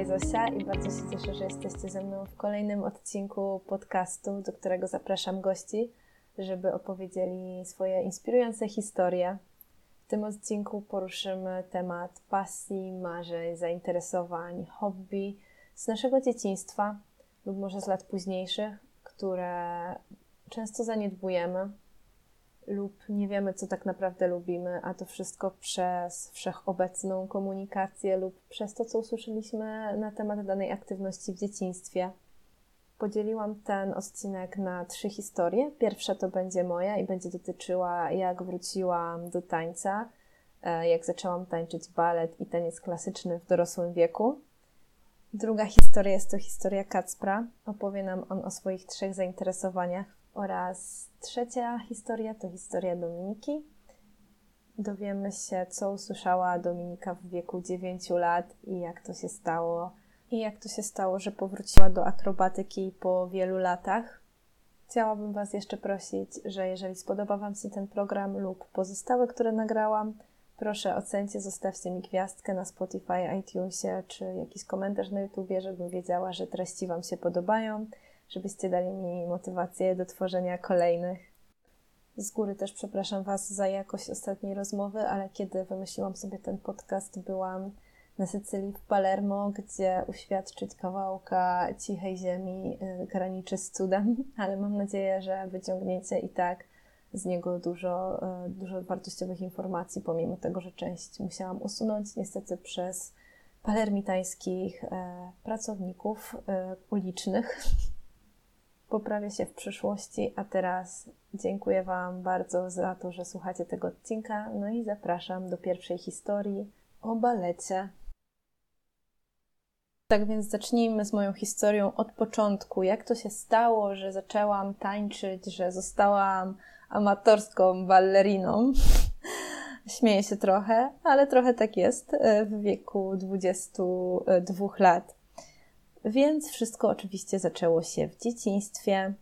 tutaj Zosia i bardzo się cieszę, że jesteście ze mną w kolejnym odcinku podcastu, do którego zapraszam gości, żeby opowiedzieli swoje inspirujące historie. W tym odcinku poruszymy temat pasji, marzeń, zainteresowań, hobby z naszego dzieciństwa lub może z lat późniejszych, które często zaniedbujemy lub nie wiemy, co tak naprawdę lubimy, a to wszystko przez wszechobecną komunikację lub przez to, co usłyszeliśmy na temat danej aktywności w dzieciństwie. Podzieliłam ten odcinek na trzy historie. Pierwsza to będzie moja i będzie dotyczyła, jak wróciłam do tańca, e, jak zaczęłam tańczyć balet i taniec klasyczny w dorosłym wieku. Druga historia jest to historia Kacpra. Opowie nam on o swoich trzech zainteresowaniach oraz trzecia historia to historia Dominiki. Dowiemy się, co usłyszała Dominika w wieku 9 lat i jak to się stało. I jak to się stało, że powróciła do akrobatyki po wielu latach. Chciałabym Was jeszcze prosić, że jeżeli spodoba Wam się ten program lub pozostałe, które nagrałam, proszę ocencie, zostawcie mi gwiazdkę na Spotify, iTunesie czy jakiś komentarz na YouTubie, żebym wiedziała, że treści Wam się podobają żebyście dali mi motywację do tworzenia kolejnych. Z góry też przepraszam Was za jakość ostatniej rozmowy, ale kiedy wymyśliłam sobie ten podcast, byłam na Sycylii w Palermo, gdzie uświadczyć kawałka cichej ziemi y, graniczy z cudem, ale mam nadzieję, że wyciągniecie i tak z niego dużo, y, dużo wartościowych informacji, pomimo tego, że część musiałam usunąć niestety przez palermitańskich e, pracowników ulicznych, poprawię się w przyszłości, a teraz dziękuję Wam bardzo za to, że słuchacie tego odcinka, no i zapraszam do pierwszej historii o balecie. Tak więc zacznijmy z moją historią od początku. Jak to się stało, że zaczęłam tańczyć, że zostałam amatorską balleriną? Śmieję się trochę, ale trochę tak jest e, w wieku 22 lat. Więc wszystko oczywiście zaczęło się w dzieciństwie,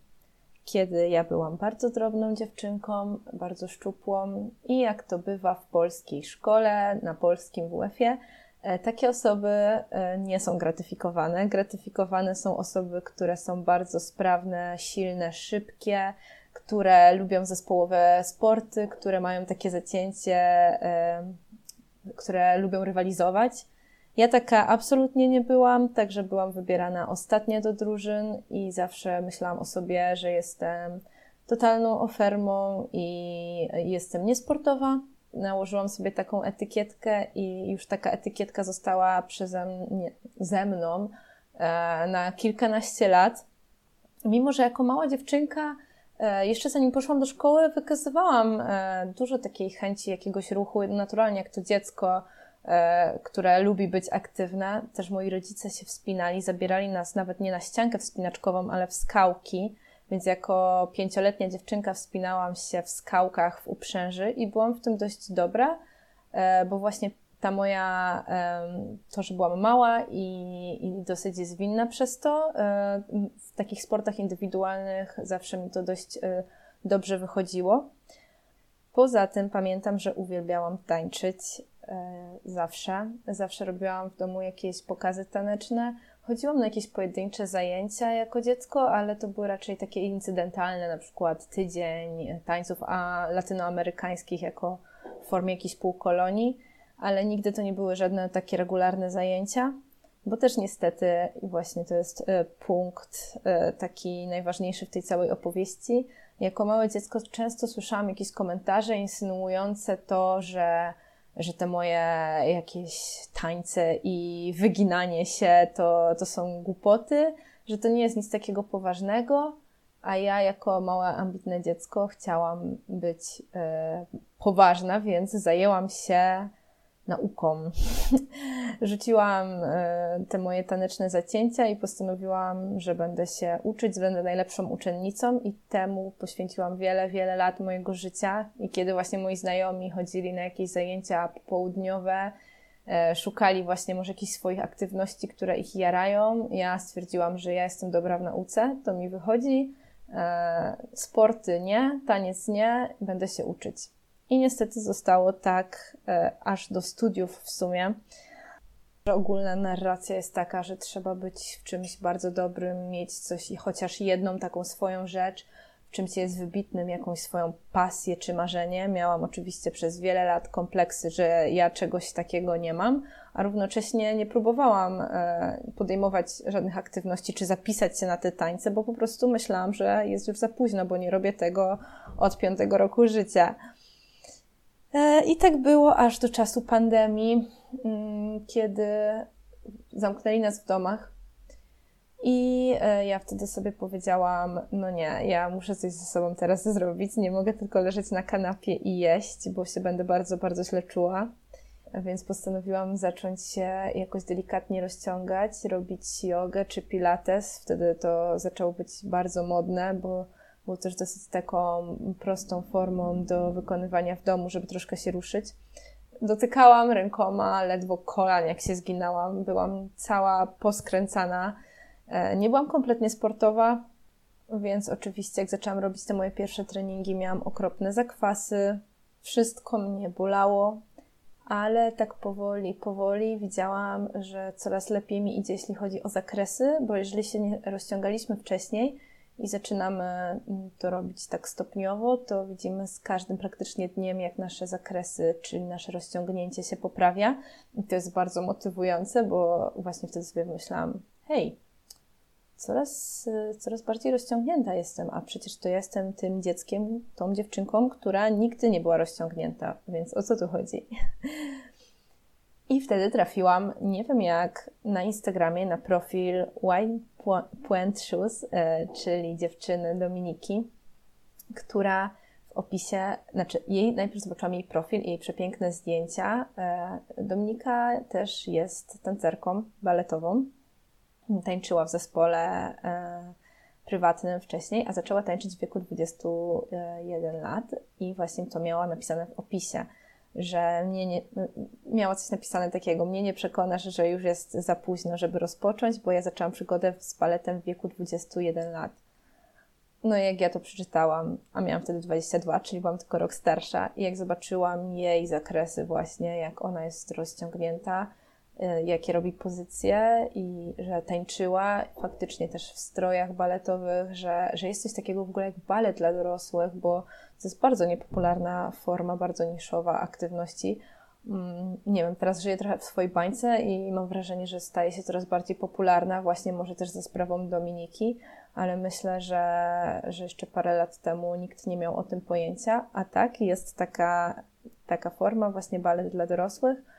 kiedy ja byłam bardzo drobną dziewczynką, bardzo szczupłą i jak to bywa w polskiej szkole, na polskim WF-ie, e, takie osoby e, nie są gratyfikowane. Gratyfikowane są osoby, które są bardzo sprawne, silne, szybkie, które lubią zespołowe sporty, które mają takie zacięcie, e, które lubią rywalizować. Ja taka absolutnie nie byłam, także byłam wybierana ostatnia do drużyn i zawsze myślałam o sobie, że jestem totalną ofermą i jestem niesportowa. Nałożyłam sobie taką etykietkę i już taka etykietka została przeze mnie, ze mną e, na kilkanaście lat. Mimo, że jako mała dziewczynka, e, jeszcze zanim poszłam do szkoły, wykazywałam e, dużo takiej chęci jakiegoś ruchu, naturalnie jak to dziecko, które lubi być aktywne. Też moi rodzice się wspinali, zabierali nas nawet nie na ściankę wspinaczkową, ale w skałki. Więc jako pięcioletnia dziewczynka wspinałam się w skałkach w uprzęży i byłam w tym dość dobra, e, bo właśnie ta moja, to, że byłam mała i, i dosyć zwinna przez to, e, w takich sportach indywidualnych zawsze mi to dość dobrze wychodziło. Poza tym pamiętam, że uwielbiałam tańczyć E, zawsze. Zawsze robiłam w domu jakieś pokazy taneczne. Chodziłam na jakieś pojedyncze zajęcia jako dziecko, ale to były raczej takie incydentalne, na przykład tydzień tańców a latynoamerykańskich jako w formie jakiejś półkolonii, ale nigdy to nie były żadne takie regularne zajęcia, bo też niestety, i właśnie to jest e, punkt e, taki najważniejszy w tej całej opowieści, jako małe dziecko często słyszałam jakieś komentarze insynuujące to, że że te moje jakieś tańce i wyginanie się to, to są głupoty, że to nie jest nic takiego poważnego, a ja jako małe, ambitne dziecko chciałam być e, poważna, więc zajęłam się nauką. Rzuciłam e, te moje taneczne zacięcia i postanowiłam, że będę się uczyć, będę najlepszą uczennicą i temu poświęciłam wiele, wiele lat mojego życia. I kiedy właśnie moi znajomi chodzili na jakieś zajęcia popołudniowe, e, szukali właśnie może jakichś swoich aktywności, które ich jarają, ja stwierdziłam, że ja jestem dobra w nauce, to mi wychodzi. E, sporty nie, taniec nie, będę się uczyć. I niestety zostało tak e, aż do studiów w sumie. Ogólna narracja jest taka, że trzeba być w czymś bardzo dobrym, mieć coś i chociaż jedną taką swoją rzecz, w czymś jest wybitnym, jakąś swoją pasję czy marzenie. Miałam oczywiście przez wiele lat kompleksy, że ja czegoś takiego nie mam, a równocześnie nie próbowałam e, podejmować żadnych aktywności czy zapisać się na te tańce, bo po prostu myślałam, że jest już za późno, bo nie robię tego od piątego roku życia. E, I tak było aż do czasu pandemii, mm, kiedy zamknęli nas w domach. I e, ja wtedy sobie powiedziałam: No nie, ja muszę coś ze sobą teraz zrobić. Nie mogę tylko leżeć na kanapie i jeść, bo się będę bardzo, bardzo źle czuła. Więc postanowiłam zacząć się jakoś delikatnie rozciągać, robić jogę czy pilates. Wtedy to zaczęło być bardzo modne, bo było też dosyć taką prostą formą do wykonywania w domu, żeby troszkę się ruszyć. Dotykałam rękoma, ledwo kolan, jak się zginęłam. Byłam cała poskręcana. E, nie byłam kompletnie sportowa, więc oczywiście jak zaczęłam robić te moje pierwsze treningi, miałam okropne zakwasy. Wszystko mnie bolało, ale tak powoli, powoli widziałam, że coraz lepiej mi idzie, jeśli chodzi o zakresy, bo jeżeli się nie rozciągaliśmy wcześniej, i zaczynamy mm, to robić tak stopniowo, to widzimy z każdym praktycznie dniem, jak nasze zakresy, czyli nasze rozciągnięcie się poprawia. I to jest bardzo motywujące, bo właśnie wtedy sobie myślałam, hej, coraz, coraz bardziej rozciągnięta jestem, a przecież to jestem tym dzieckiem, tą dziewczynką, która nigdy nie była rozciągnięta, więc o co tu chodzi? I wtedy trafiłam, nie wiem jak, na Instagramie na profil White Point Shoes, e, czyli dziewczyny Dominiki, która w opisie, znaczy jej, najpierw zobaczyłam jej profil, jej przepiękne zdjęcia. E, Dominika też jest tancerką baletową. Tańczyła w zespole e, prywatnym wcześniej, a zaczęła tańczyć w wieku 21 lat i właśnie to miała napisane w opisie że mnie nie, miała coś napisane takiego, mnie nie przekonasz, że już jest za późno, żeby rozpocząć, bo ja zaczęłam przygodę z baletem w wieku 21 lat. No i jak ja to przeczytałam, a miałam wtedy 22, czyli byłam tylko rok starsza, i jak zobaczyłam jej zakresy właśnie, jak ona jest rozciągnięta, jakie robi pozycje i że tańczyła faktycznie też w strojach baletowych, że, że jest coś takiego w ogóle jak balet dla dorosłych, bo to jest bardzo niepopularna forma, bardzo niszowa aktywności. Mm, nie wiem, teraz żyję trochę w swojej bańce i mam wrażenie, że staje się coraz bardziej popularna, właśnie może też ze sprawą Dominiki, ale myślę, że, że jeszcze parę lat temu nikt nie miał o tym pojęcia, a tak, jest taka, taka forma, właśnie balet dla dorosłych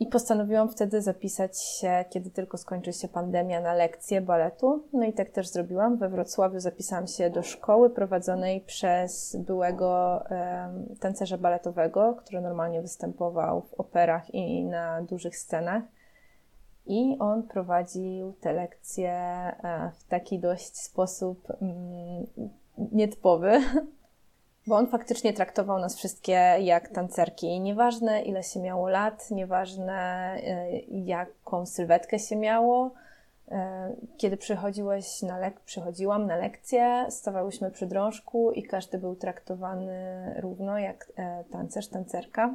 i postanowiłam wtedy zapisać się, kiedy tylko skończy się pandemia, na lekcję baletu. No i tak też zrobiłam. We Wrocławiu zapisałam się do szkoły prowadzonej przez byłego um, tancerza baletowego, który normalnie występował w operach i na dużych scenach. I on prowadził te lekcje e, w taki dość sposób mm, nietypowy, bo on faktycznie traktował nas wszystkie jak tancerki. Nieważne ile się miało lat, nieważne y, jaką sylwetkę się miało. Y, kiedy przychodziłeś na lek- przychodziłam na lekcję, stawałyśmy przy drążku i każdy był traktowany równo jak e, tancerz, tancerka.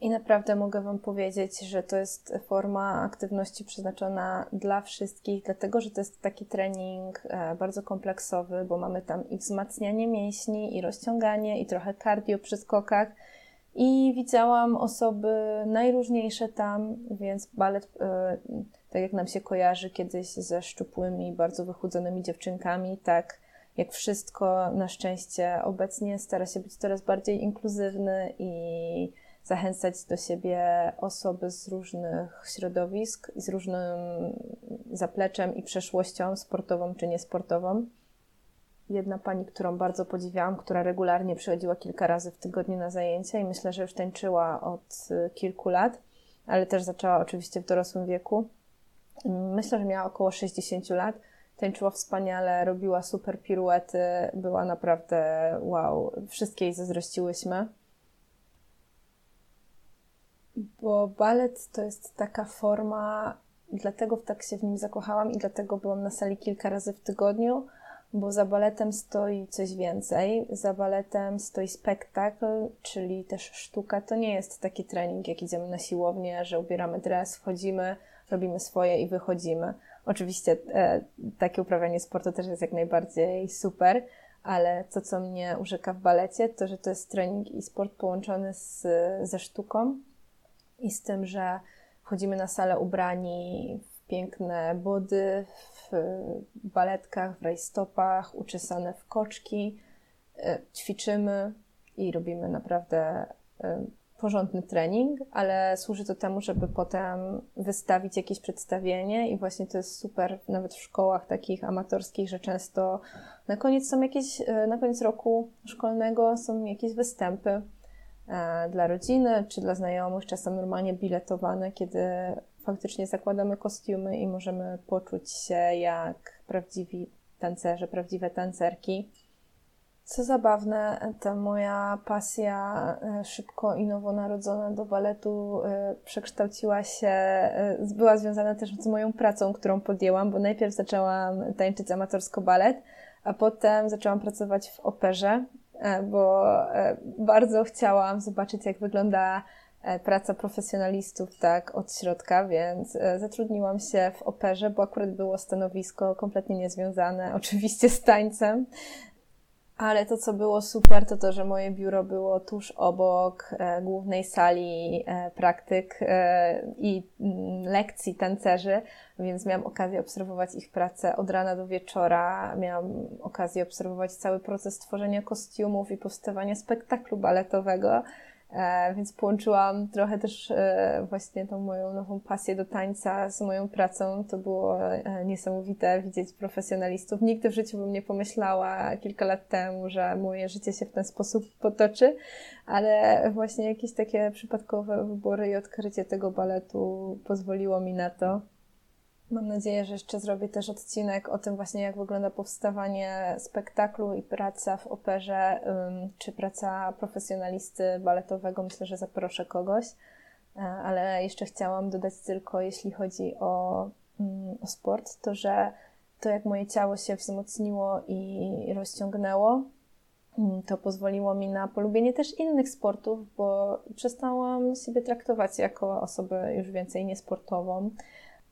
I naprawdę mogę Wam powiedzieć, że to jest forma aktywności przeznaczona dla wszystkich, dlatego że to jest taki trening e, bardzo kompleksowy, bo mamy tam i wzmacnianie mięśni, i rozciąganie, i trochę cardio przy skokach. I widziałam osoby najróżniejsze tam, więc balet, e, tak jak nam się kojarzy kiedyś ze szczupłymi, bardzo wychudzonymi dziewczynkami, tak jak wszystko na szczęście obecnie stara się być coraz bardziej inkluzywny i zachęcać do siebie osoby z różnych środowisk i z różnym zapleczem i przeszłością sportową czy niesportową. Jedna pani, którą bardzo podziwiałam, która regularnie przychodziła kilka razy w tygodniu na zajęcia i myślę, że już tańczyła od kilku lat, ale też zaczęła oczywiście w dorosłym wieku. Myślę, że miała około 60 lat. Tańczyła wspaniale, robiła super piruety, była naprawdę wow, wszystkie jej zazdrościłyśmy bo balet to jest taka forma, dlatego tak się w nim zakochałam i dlatego byłam na sali kilka razy w tygodniu, bo za baletem stoi coś więcej. Za baletem stoi spektakl, czyli też sztuka. To nie jest taki trening, jak idziemy na siłownię, że ubieramy dres, wchodzimy, robimy swoje i wychodzimy. Oczywiście e, takie uprawianie sportu też jest jak najbardziej super, ale to, co mnie urzeka w balecie, to, że to jest trening i sport połączony z, ze sztuką i z tym, że wchodzimy na salę ubrani w piękne body, w baletkach, w rajstopach, uczesane w koczki, e, ćwiczymy i robimy naprawdę e, porządny trening, ale służy to temu, żeby potem wystawić jakieś przedstawienie i właśnie to jest super nawet w szkołach takich amatorskich, że często na koniec są jakieś, e, na koniec roku szkolnego są jakieś występy dla rodziny czy dla znajomych, czasem normalnie biletowane, kiedy faktycznie zakładamy kostiumy i możemy poczuć się jak prawdziwi tancerze, prawdziwe tancerki. Co zabawne, ta moja pasja e, szybko i nowonarodzona do baletu e, przekształciła się, e, była związana też z moją pracą, którą podjęłam, bo najpierw zaczęłam tańczyć amatorsko balet, a potem zaczęłam pracować w operze, bo bardzo chciałam zobaczyć, jak wygląda praca profesjonalistów tak od środka, więc zatrudniłam się w operze, bo akurat było stanowisko kompletnie niezwiązane oczywiście z tańcem. Ale to, co było super, to to, że moje biuro było tuż obok e, głównej sali e, praktyk e, i m, mm, lekcji tancerzy, więc miałam okazję obserwować ich pracę od rana do wieczora. Miałam okazję obserwować cały proces tworzenia kostiumów i powstawania spektaklu baletowego. E, więc połączyłam trochę też e, właśnie tą moją nową pasję do tańca z moją pracą. To było e, niesamowite widzieć profesjonalistów. Nigdy w życiu bym nie pomyślała kilka lat temu, że moje życie się w ten sposób potoczy, ale właśnie jakieś takie przypadkowe wybory i odkrycie tego baletu pozwoliło mi na to. Mam nadzieję, że jeszcze zrobię też odcinek o tym właśnie, jak wygląda powstawanie spektaklu i praca w operze, czy praca profesjonalisty baletowego. Myślę, że zaproszę kogoś. E, ale jeszcze chciałam dodać tylko, jeśli chodzi o, o sport, to że to jak moje ciało się wzmocniło i rozciągnęło, to pozwoliło mi na polubienie też innych sportów, bo przestałam siebie traktować jako osobę już więcej niesportową.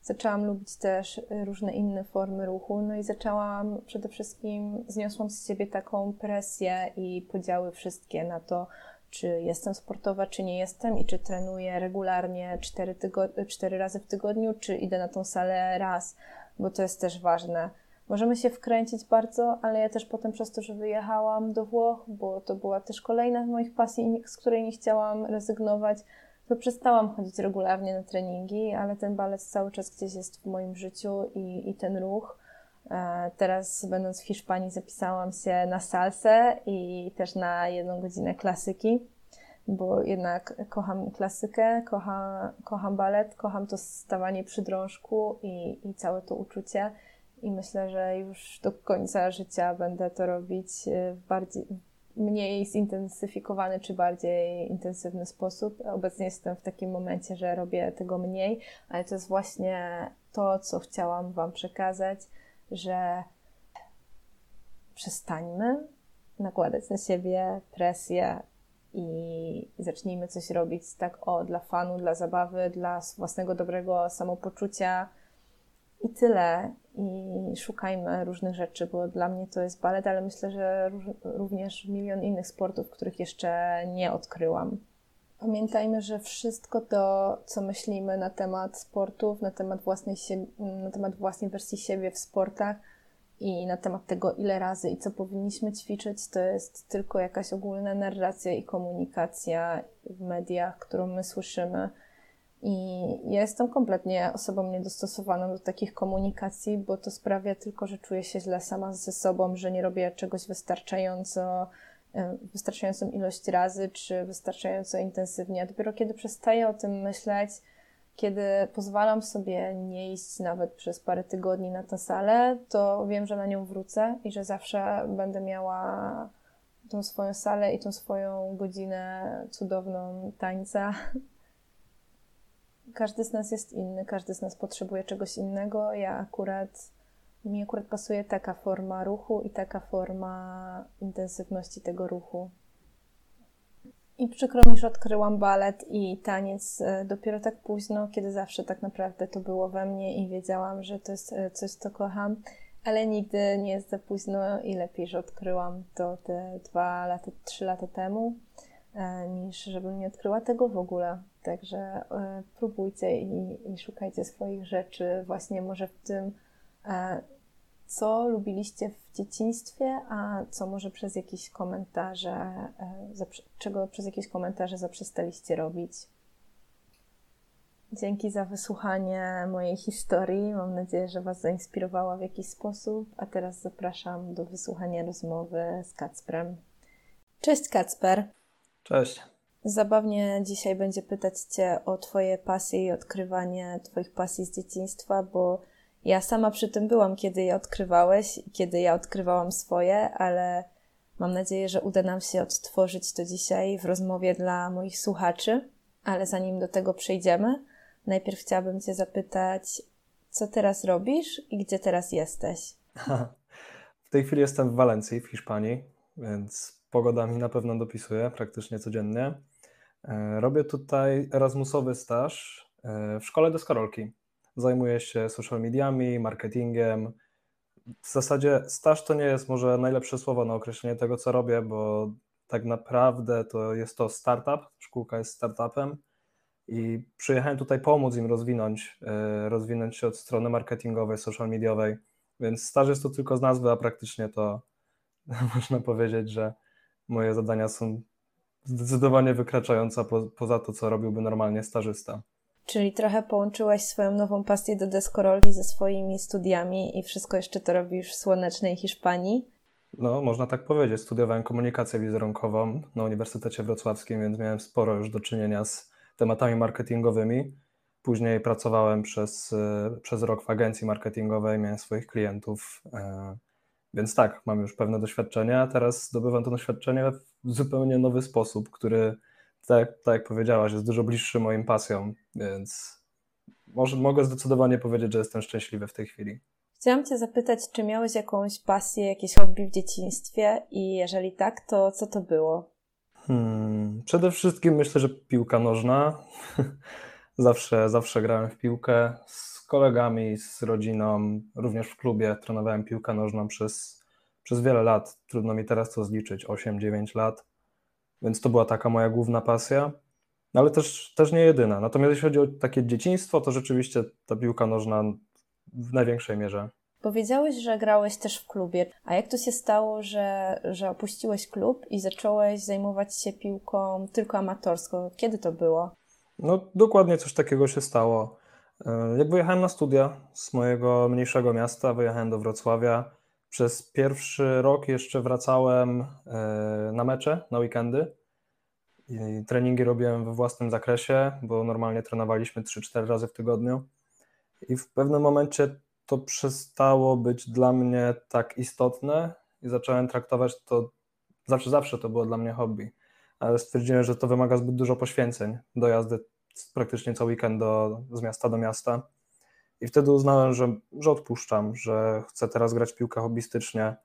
Zaczęłam lubić też y, różne inne formy ruchu, no i zaczęłam przede wszystkim, zniosłam z siebie taką presję i podziały wszystkie na to, czy jestem sportowa, czy nie jestem i czy trenuję regularnie cztery, tygo- cztery razy w tygodniu, czy idę na tą salę raz, bo to jest też ważne. Możemy się wkręcić bardzo, ale ja też potem przez to, że wyjechałam do Włoch, bo to była też kolejna z moich pasji, z której nie chciałam rezygnować, to przestałam chodzić regularnie na treningi, ale ten balet cały czas gdzieś jest w moim życiu i, i ten ruch. E, teraz, będąc w Hiszpanii, zapisałam się na salsę i też na jedną godzinę klasyki, bo jednak kocham klasykę, kocham, kocham balet, kocham to stawanie przy drążku i, i całe to uczucie. I myślę, że już do końca życia będę to robić w bardziej, mniej zintensyfikowany czy bardziej intensywny sposób. Obecnie jestem w takim momencie, że robię tego mniej, ale to jest właśnie to, co chciałam Wam przekazać, że przestańmy nakładać na siebie presję i zacznijmy coś robić tak o dla fanu, dla zabawy, dla własnego dobrego samopoczucia i tyle i szukajmy różnych rzeczy, bo dla mnie to jest balet, ale myślę, że również milion innych sportów, których jeszcze nie odkryłam. Pamiętajmy, że wszystko to, co myślimy na temat sportów, na temat własnej, na temat własnej wersji siebie w sportach i na temat tego, ile razy i co powinniśmy ćwiczyć, to jest tylko jakaś ogólna narracja i komunikacja w mediach, którą my słyszymy i ja jestem kompletnie osobą niedostosowaną do takich komunikacji, bo to sprawia tylko, że czuję się źle sama ze sobą, że nie robię czegoś wystarczająco, e, wystarczającą ilość razy, czy wystarczająco intensywnie. A dopiero kiedy przestaję o tym myśleć, kiedy pozwalam sobie nie iść nawet przez parę tygodni na tę salę, to wiem, że na nią wrócę i że zawsze będę miała tą swoją salę i tą swoją godzinę cudowną tańca każdy z nas jest inny, każdy z nas potrzebuje czegoś innego. Ja akurat Mi akurat pasuje taka forma ruchu i taka forma intensywności tego ruchu. I przykro mi, że odkryłam balet i taniec e, dopiero tak późno, kiedy zawsze tak naprawdę to było we mnie i wiedziałam, że to jest e, coś, co kocham, ale nigdy nie jest za późno i lepiej, że odkryłam to te dwa lata, trzy lata temu, e, niż żebym nie odkryła tego w ogóle. Także próbujcie i, i szukajcie swoich rzeczy właśnie może w tym, co lubiliście w dzieciństwie, a co może przez jakieś komentarze, e, czego przez jakieś komentarze zaprzestaliście robić. Dzięki za wysłuchanie mojej historii. Mam nadzieję, że Was zainspirowała w jakiś sposób. A teraz zapraszam do wysłuchania rozmowy z Kacprem. Cześć Kacper. Cześć. Zabawnie dzisiaj będzie pytać Cię o Twoje pasje i odkrywanie Twoich pasji z dzieciństwa, bo ja sama przy tym byłam, kiedy je odkrywałeś, kiedy ja odkrywałam swoje, ale mam nadzieję, że uda nam się odtworzyć to dzisiaj w rozmowie dla moich słuchaczy. Ale zanim do tego przejdziemy, najpierw chciałabym Cię zapytać, co teraz robisz i gdzie teraz jesteś? W tej chwili jestem w Walencji, w Hiszpanii, więc pogoda mi na pewno dopisuje praktycznie codziennie. E, robię tutaj Erasmusowy staż e, w szkole deskorolki zajmuję się social mediami, marketingiem. W zasadzie staż to nie jest może najlepsze słowo na określenie tego, co robię, bo tak naprawdę to jest to startup, szkółka jest startupem i przyjechałem tutaj pomóc im rozwinąć, e, rozwinąć się od strony marketingowej, social mediowej, więc staż jest to tylko z nazwy, a praktycznie to można powiedzieć, że moje zadania są zdecydowanie wykraczające po, poza to, co robiłby normalnie stażysta. Czyli trochę połączyłaś swoją nową pasję do deskorolki ze swoimi studiami i wszystko jeszcze to robisz w słonecznej Hiszpanii. No, można tak powiedzieć. Studiowałem komunikację wizerunkową na Uniwersytecie Wrocławskim, więc miałem sporo już do czynienia z tematami marketingowymi. Później pracowałem przez, e, przez rok w agencji marketingowej, miałem swoich klientów, e, więc tak, mam już pewne doświadczenia, a teraz zdobywam to doświadczenie zupełnie nowy sposób, który tak, tak jak powiedziałaś, jest dużo bliższy moim pasjom, więc może, mogę zdecydowanie powiedzieć, że jestem szczęśliwy w tej chwili. Chciałam Cię zapytać, czy miałeś jakąś pasję, jakieś hobby w dzieciństwie i jeżeli tak, to co to było? Hmm, przede wszystkim myślę, że piłka nożna. zawsze, zawsze grałem w piłkę z kolegami, z rodziną, również w klubie trenowałem piłkę nożną przez, przez wiele lat. Trudno mi teraz to zliczyć, 8-9 lat więc to była taka moja główna pasja, no ale też, też nie jedyna. Natomiast jeśli chodzi o takie dzieciństwo, to rzeczywiście ta piłka nożna w największej mierze. Powiedziałeś, że grałeś też w klubie. A jak to się stało, że, że opuściłeś klub i zacząłeś zajmować się piłką tylko amatorsko? Kiedy to było? No, dokładnie coś takiego się stało. E, jak wyjechałem na studia z mojego mniejszego miasta, wyjechałem do Wrocławia, przez pierwszy rok jeszcze wracałem e, na mecze, na weekendy. I treningi robiłem we własnym zakresie, bo normalnie trenowaliśmy 3-4 razy w tygodniu. I w pewnym momencie to przestało być dla mnie tak istotne i zacząłem traktować to, zawsze, zawsze to było dla mnie hobby, ale stwierdziłem, że to wymaga zbyt dużo poświęceń, dojazdy praktycznie co weekend do, z miasta do miasta i wtedy uznałem, że, że odpuszczam, że chcę teraz grać piłkę hobbystycznie,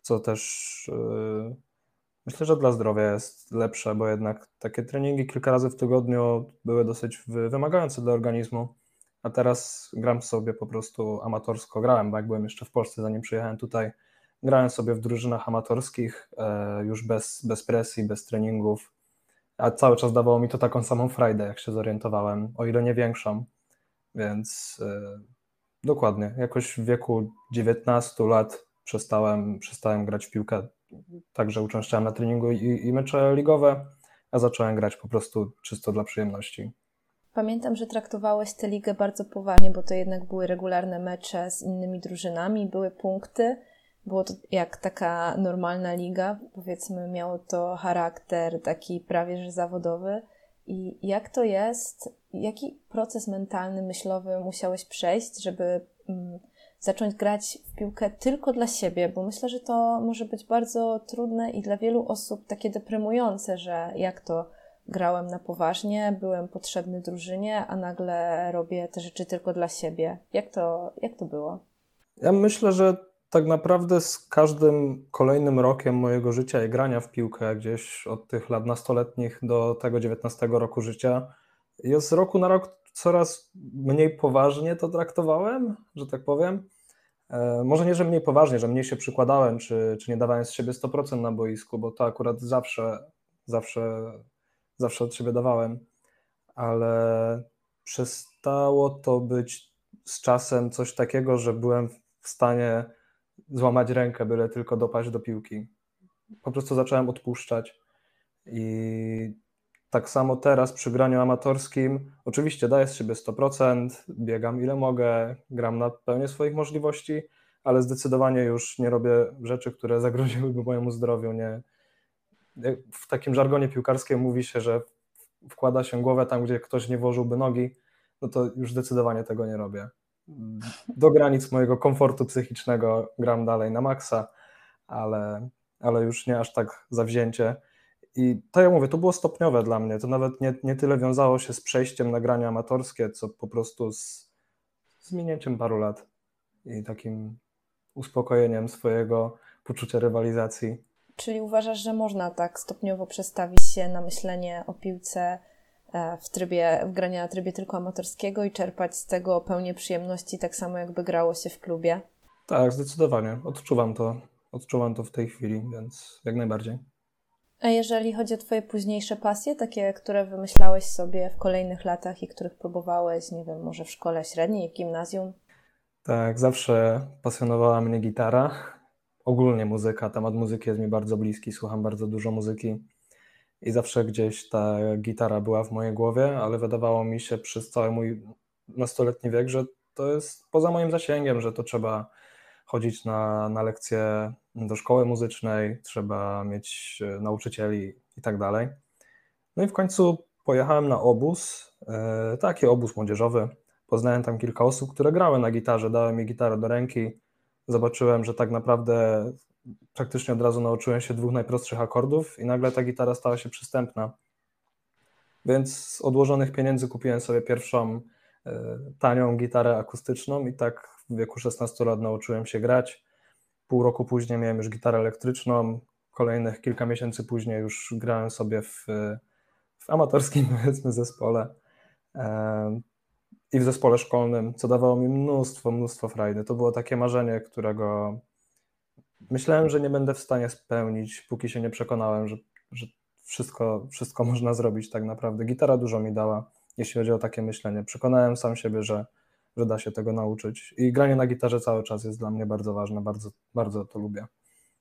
co też yy, myślę, że dla zdrowia jest lepsze, bo jednak takie treningi kilka razy w tygodniu były dosyć wymagające dla organizmu. A teraz gram sobie po prostu amatorsko. Grałem, bo jak byłem jeszcze w Polsce, zanim przyjechałem tutaj, grałem sobie w drużynach amatorskich, e, już bez, bez presji, bez treningów. A cały czas dawało mi to taką samą frajdę, jak się zorientowałem, o ile nie większą. Więc e, dokładnie, jakoś w wieku 19 lat przestałem, przestałem grać w piłkę. Także uczęszczałem na treningu i, i mecze ligowe, a zacząłem grać po prostu czysto dla przyjemności. Pamiętam, że traktowałeś tę ligę bardzo poważnie, bo to jednak były regularne mecze z innymi drużynami, były punkty. Było to jak taka normalna liga, powiedzmy, miało to charakter taki prawie że zawodowy. I jak to jest, jaki proces mentalny, myślowy musiałeś przejść, żeby mm, zacząć grać w piłkę tylko dla siebie? Bo myślę, że to może być bardzo trudne i dla wielu osób takie deprymujące, że jak to grałem na poważnie, byłem potrzebny drużynie, a nagle robię te rzeczy tylko dla siebie. Jak to, jak to było? Ja myślę, że tak naprawdę z każdym kolejnym rokiem mojego życia i grania w piłkę, gdzieś od tych lat nastoletnich do tego 19 roku życia, ja z roku na rok coraz mniej poważnie to traktowałem, że tak powiem. E, może nie, że mniej poważnie, że mniej się przykładałem, czy, czy nie dawałem z siebie 100% na boisku, bo to akurat zawsze, zawsze, zawsze od siebie dawałem, ale przestało to być z czasem coś takiego, że byłem w stanie złamać rękę, byle tylko dopaść do piłki. Po prostu zacząłem odpuszczać i tak samo teraz przy graniu amatorskim, oczywiście daję z siebie 100%, biegam ile mogę, gram na pełnię swoich możliwości, ale zdecydowanie już nie robię rzeczy, które zagroziłyby mojemu zdrowiu. Nie. W takim żargonie piłkarskim mówi się, że wkłada się głowę tam, gdzie ktoś nie włożyłby nogi, no to już zdecydowanie tego nie robię. Do granic mojego komfortu psychicznego gram dalej na maksa, ale, ale już nie aż tak zawzięcie. I to ja mówię, to było stopniowe dla mnie. To nawet nie, nie tyle wiązało się z przejściem na grania amatorskie, co po prostu z, z minięciem paru lat i takim uspokojeniem swojego poczucia rywalizacji. Czyli uważasz, że można tak stopniowo przestawić się na myślenie o piłce e, w trybie, w grania na trybie tylko amatorskiego i czerpać z tego pełnię przyjemności, tak samo jakby grało się w klubie? Tak, zdecydowanie. Odczuwam to. Odczuwam to w tej chwili, więc jak najbardziej. A jeżeli chodzi o Twoje późniejsze pasje, takie, które wymyślałeś sobie w kolejnych latach i których próbowałeś, nie wiem, może w szkole średniej, w gimnazjum? Tak, zawsze pasjonowała mnie gitara. Ogólnie muzyka, temat muzyki jest mi bardzo bliski, słucham bardzo dużo muzyki i zawsze gdzieś ta gitara była w mojej głowie, ale wydawało mi się przez cały mój nastoletni wiek, że to jest poza moim zasięgiem, że to trzeba chodzić na, na lekcje do szkoły muzycznej, trzeba mieć e, nauczycieli i tak dalej. No i w końcu pojechałem na obóz, e, taki obóz młodzieżowy. Poznałem tam kilka osób, które grały na gitarze, dały mi gitarę do ręki. Zobaczyłem, że tak naprawdę praktycznie od razu nauczyłem się dwóch najprostszych akordów i nagle ta gitara stała się przystępna. Więc z odłożonych pieniędzy kupiłem sobie pierwszą tanią gitarę akustyczną i tak w wieku 16 lat nauczyłem się grać. Pół roku później miałem już gitarę elektryczną, kolejnych kilka miesięcy później już grałem sobie w, w amatorskim powiedzmy zespole i w zespole szkolnym, co dawało mi mnóstwo, mnóstwo frajdy. To było takie marzenie, którego myślałem, że nie będę w stanie spełnić, póki się nie przekonałem, że, że wszystko, wszystko można zrobić tak naprawdę. Gitara dużo mi dała, jeśli chodzi o takie myślenie. Przekonałem sam siebie, że, że da się tego nauczyć. I granie na gitarze cały czas jest dla mnie bardzo ważne, bardzo, bardzo to lubię.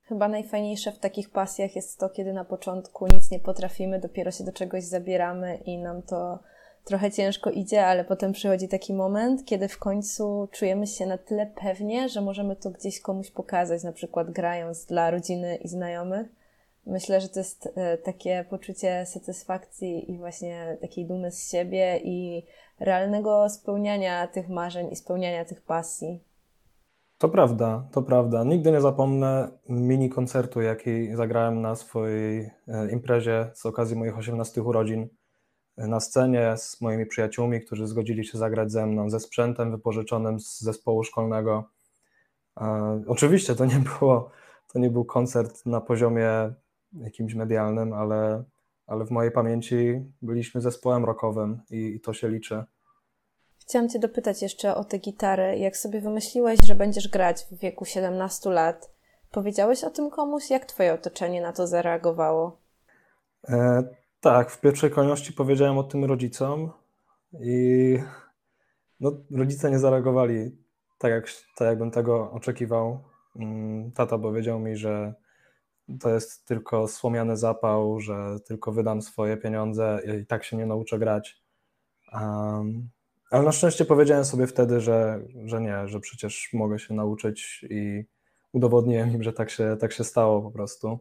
Chyba najfajniejsze w takich pasjach jest to, kiedy na początku nic nie potrafimy, dopiero się do czegoś zabieramy i nam to trochę ciężko idzie, ale potem przychodzi taki moment, kiedy w końcu czujemy się na tyle pewnie, że możemy to gdzieś komuś pokazać, na przykład grając dla rodziny i znajomych. Myślę, że to jest e, takie poczucie satysfakcji i właśnie takiej dumy z siebie i realnego spełniania tych marzeń i spełniania tych pasji. To prawda, to prawda. Nigdy nie zapomnę mini koncertu, jaki zagrałem na swojej e, imprezie z okazji moich 18 urodzin. E, na scenie z moimi przyjaciółmi, którzy zgodzili się zagrać ze mną, ze sprzętem wypożyczonym z zespołu szkolnego. Oczywiście to nie było, to nie był koncert na poziomie jakimś medialnym, ale ale w mojej pamięci byliśmy zespołem rockowym i, i to się liczy. Chciałam Cię dopytać jeszcze o tę gitarę. Jak sobie wymyśliłeś, że będziesz grać w wieku 17 lat, powiedziałeś o tym komuś? Jak Twoje otoczenie na to zareagowało? E, tak, w pierwszej kolejności powiedziałem o tym rodzicom i no, rodzice nie zareagowali tak, jak, tak, jakbym tego oczekiwał. Mm, tata powiedział mi, że to jest tylko słomiany zapał, że tylko wydam swoje pieniądze i tak się nie nauczę grać. Um, ale na szczęście powiedziałem sobie wtedy, że, że nie, że przecież mogę się nauczyć i udowodniłem im, że tak się, tak się stało po prostu.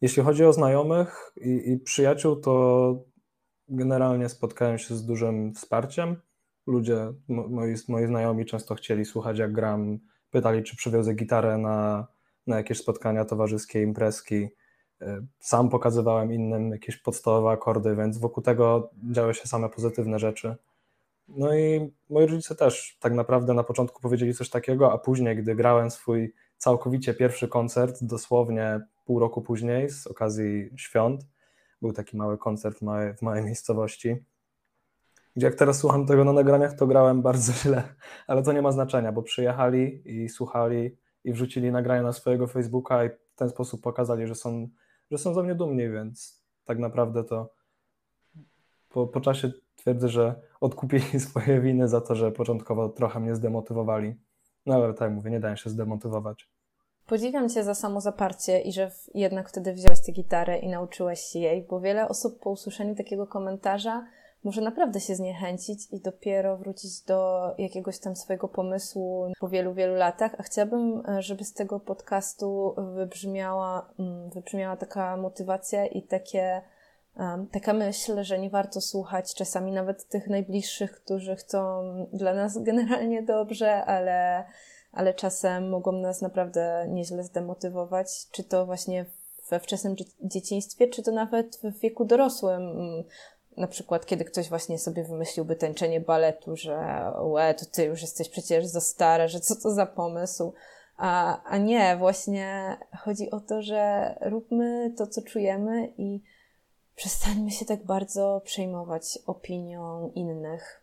Jeśli chodzi o znajomych i, i przyjaciół, to generalnie spotkałem się z dużym wsparciem. Ludzie, moi, moi znajomi często chcieli słuchać, jak gram, pytali, czy przywiozę gitarę na, na jakieś spotkania towarzyskie, imprezki. E, sam pokazywałem innym jakieś podstawowe akordy, więc wokół tego działy się same pozytywne rzeczy. No i moi rodzice też tak naprawdę na początku powiedzieli coś takiego, a później, gdy grałem swój całkowicie pierwszy koncert, dosłownie pół roku później, z okazji świąt, był taki mały koncert w małej miejscowości, gdzie jak teraz słucham tego na nagraniach, to grałem bardzo źle, ale to nie ma znaczenia, bo przyjechali i słuchali i wrzucili nagrania na swojego Facebooka i w ten sposób pokazali, że są, że są ze mnie dumni, więc tak naprawdę to po, po czasie twierdzę, że odkupili swoje winy za to, że początkowo trochę mnie zdemotywowali. No ale tak mówię, nie dają się zdemotywować. Podziwiam Cię za samo zaparcie i że jednak wtedy wziąłeś tę gitarę i nauczyłeś się jej, bo wiele osób po usłyszeniu takiego komentarza może naprawdę się zniechęcić i dopiero wrócić do jakiegoś tam swojego pomysłu po wielu, wielu latach. A chciałabym, e, żeby z tego podcastu wybrzmiała, mm, wybrzmiała taka motywacja i takie, taka myśl, że nie warto słuchać czasami nawet tych najbliższych, którzy chcą dla nas generalnie dobrze, ale, ale czasem mogą nas naprawdę nieźle zdemotywować, czy to właśnie we wczesnym dzieciństwie, czy to nawet w wieku dorosłym mm, na przykład, kiedy ktoś właśnie sobie wymyśliłby tańczenie baletu, że łe, to ty już jesteś przecież za stara, że co to za pomysł. A, a nie, właśnie chodzi o to, że róbmy to, co czujemy i przestańmy się tak bardzo przejmować opinią innych.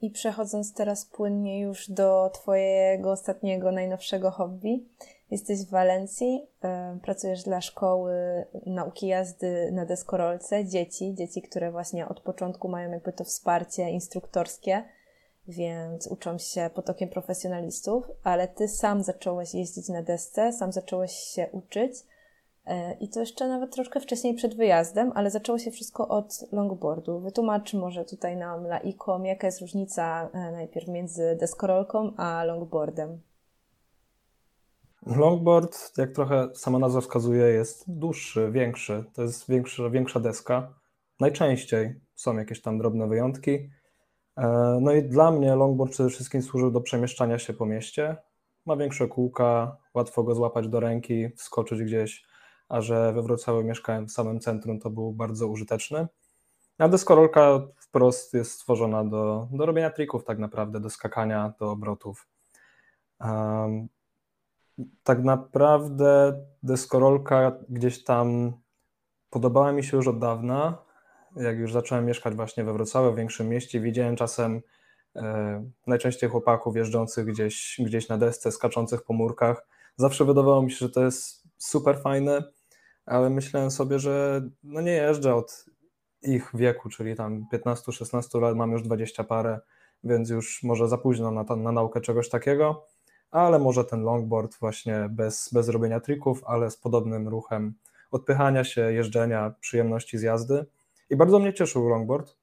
I przechodząc teraz płynnie już do Twojego ostatniego, najnowszego hobby, Jesteś w Walencji, pracujesz dla szkoły nauki jazdy na deskorolce, dzieci, dzieci, które właśnie od początku mają jakby to wsparcie instruktorskie, więc uczą się potokiem profesjonalistów, ale ty sam zacząłeś jeździć na desce, sam zacząłeś się uczyć e, i to jeszcze nawet troszkę wcześniej przed wyjazdem, ale zaczęło się wszystko od longboardu. Wytłumacz może tutaj nam laikom, jaka jest różnica e, najpierw między deskorolką a longboardem. Longboard, jak trochę sama nazwa wskazuje, jest dłuższy, większy. To jest większa, większa deska. Najczęściej są jakieś tam drobne wyjątki. E, no i dla mnie longboard przede wszystkim służył do przemieszczania się po mieście. Ma większe kółka, łatwo go złapać do ręki, wskoczyć gdzieś, a że we Wrocławiu mieszkałem w samym centrum, to był bardzo użyteczny. A deskorolka wprost jest stworzona do, do robienia trików tak naprawdę, do skakania, do obrotów. Tak naprawdę deskorolka gdzieś tam podobała mi się już od dawna. Jak już zacząłem mieszkać właśnie we Wrocławiu, w większym mieście, widziałem czasem e, najczęściej chłopaków jeżdżących gdzieś, gdzieś na desce, skaczących po murkach. Zawsze wydawało mi się, że to jest super fajne, ale myślałem sobie, że no nie jeżdżę od ich wieku, czyli tam 15-16 lat, mam już 20 parę, więc już może za późno na, na naukę czegoś takiego ale może ten longboard właśnie bez, bez robienia trików, ale z podobnym ruchem odpychania się, jeżdżenia, przyjemności z jazdy. I bardzo mnie cieszył longboard.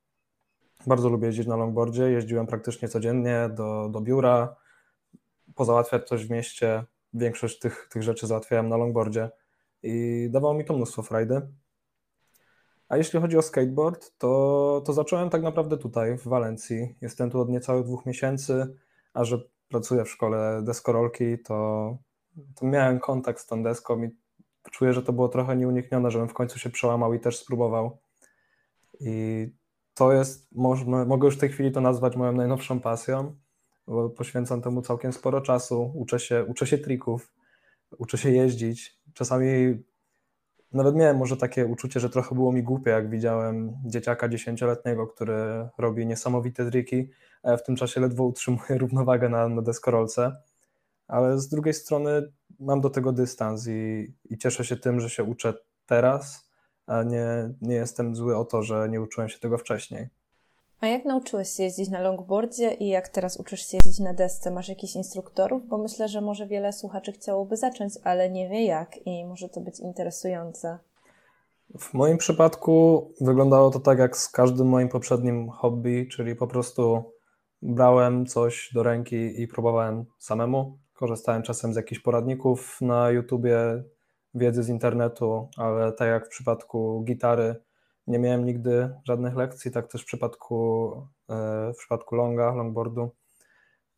Bardzo lubię jeździć na longboardzie. Jeździłem praktycznie codziennie do, do biura, pozałatwiać coś w mieście. Większość tych, tych rzeczy załatwiałem na longboardzie i dawało mi to mnóstwo frajdy. A jeśli chodzi o skateboard, to, to zacząłem tak naprawdę tutaj, w Walencji. Jestem tu od niecałych dwóch miesięcy, a że pracuję w szkole deskorolki, to, to miałem kontakt z tą deską i czuję, że to było trochę nieuniknione, żebym w końcu się przełamał i też spróbował. I to jest, mogę już w tej chwili to nazwać moją najnowszą pasją, bo poświęcam temu całkiem sporo czasu, uczę się, uczę się trików, uczę się jeździć. Czasami nawet miałem może takie uczucie, że trochę było mi głupie, jak widziałem dzieciaka dziesięcioletniego, który robi niesamowite triki, w tym czasie ledwo utrzymuję równowagę na, na deskorolce, ale z drugiej strony mam do tego dystans i, i cieszę się tym, że się uczę teraz, a nie, nie jestem zły o to, że nie uczyłem się tego wcześniej. A jak nauczyłeś się jeździć na longboardzie i jak teraz uczysz się jeździć na desce? Masz jakichś instruktorów? Bo myślę, że może wiele słuchaczy chciałoby zacząć, ale nie wie jak i może to być interesujące. W moim przypadku wyglądało to tak jak z każdym moim poprzednim hobby, czyli po prostu brałem coś do ręki i próbowałem samemu. Korzystałem czasem z jakichś poradników na YouTubie, wiedzy z internetu, ale tak jak w przypadku gitary, nie miałem nigdy żadnych lekcji, tak też w przypadku, e, w przypadku longa, longboardu.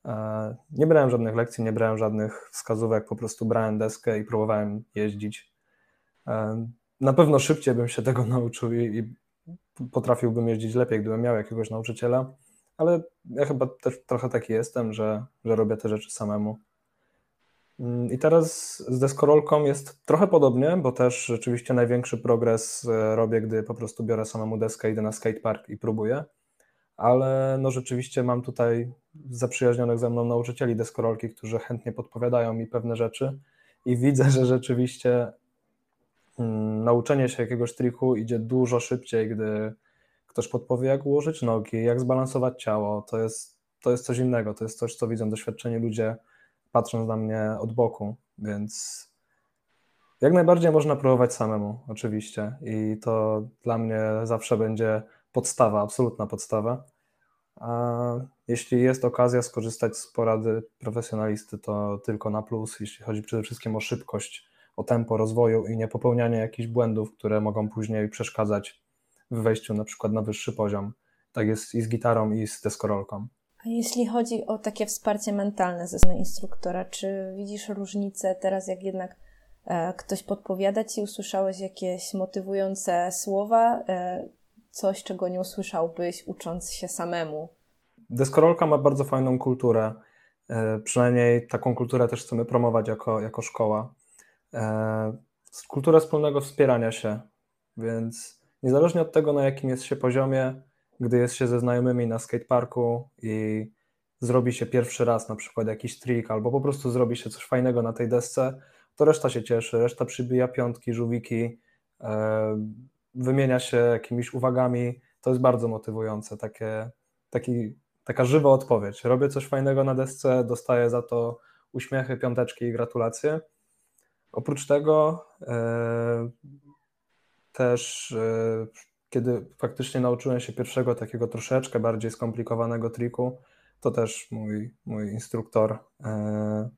E, nie brałem żadnych lekcji, nie brałem żadnych wskazówek, po prostu brałem deskę i próbowałem jeździć. E, na pewno szybciej bym się tego nauczył i, potrafiłbym jeździć lepiej, gdybym miał jakiegoś nauczyciela, ale ja chyba też trochę taki jestem, że, że robię te rzeczy samemu. Mm, I teraz z deskorolką jest trochę podobnie, bo też rzeczywiście największy progres e, robię, gdy po prostu biorę samemu deskę, idę na skatepark i próbuję. Ale no rzeczywiście mam tutaj zaprzyjaźnionych ze mną nauczycieli deskorolki, którzy chętnie podpowiadają mi pewne rzeczy i widzę, że rzeczywiście mm, nauczenie się jakiegoś triku idzie dużo szybciej, gdy ktoś podpowie, jak ułożyć nogi, jak zbalansować ciało. To jest, to jest coś innego, to jest coś, co widzą doświadczeni ludzie patrząc na mnie od boku, więc jak najbardziej można próbować samemu, oczywiście. I to dla mnie zawsze będzie podstawa, absolutna podstawa. A jeśli jest okazja skorzystać z porady profesjonalisty, to tylko na plus, jeśli chodzi przede wszystkim o szybkość, o tempo rozwoju i nie popełnianie jakichś błędów, które mogą później przeszkadzać w wejściu na przykład na wyższy poziom. Tak jest i z gitarą, i z deskorolką. A jeśli chodzi o takie wsparcie mentalne ze strony instruktora, czy widzisz różnicę teraz, jak jednak e, ktoś podpowiada ci, usłyszałeś jakieś motywujące słowa, e, coś, czego nie usłyszałbyś ucząc się samemu? Deskorolka ma bardzo fajną kulturę. E, przynajmniej taką kulturę też chcemy promować jako, jako szkoła. Kulturę wspólnego wspierania się, więc niezależnie od tego, na jakim jest się poziomie, gdy jest się ze znajomymi na skateparku i zrobi się pierwszy raz na przykład jakiś trik, albo po prostu zrobi się coś fajnego na tej desce, to reszta się cieszy, reszta przybija piątki, żółwiki, e, wymienia się jakimiś uwagami. To jest bardzo motywujące, takie, taki, taka żywa odpowiedź. Robię coś fajnego na desce, dostaję za to uśmiechy, piąteczki i gratulacje. Oprócz tego e, też e, kiedy faktycznie nauczyłem się pierwszego takiego troszeczkę bardziej skomplikowanego triku, to też mój, mój instruktor e,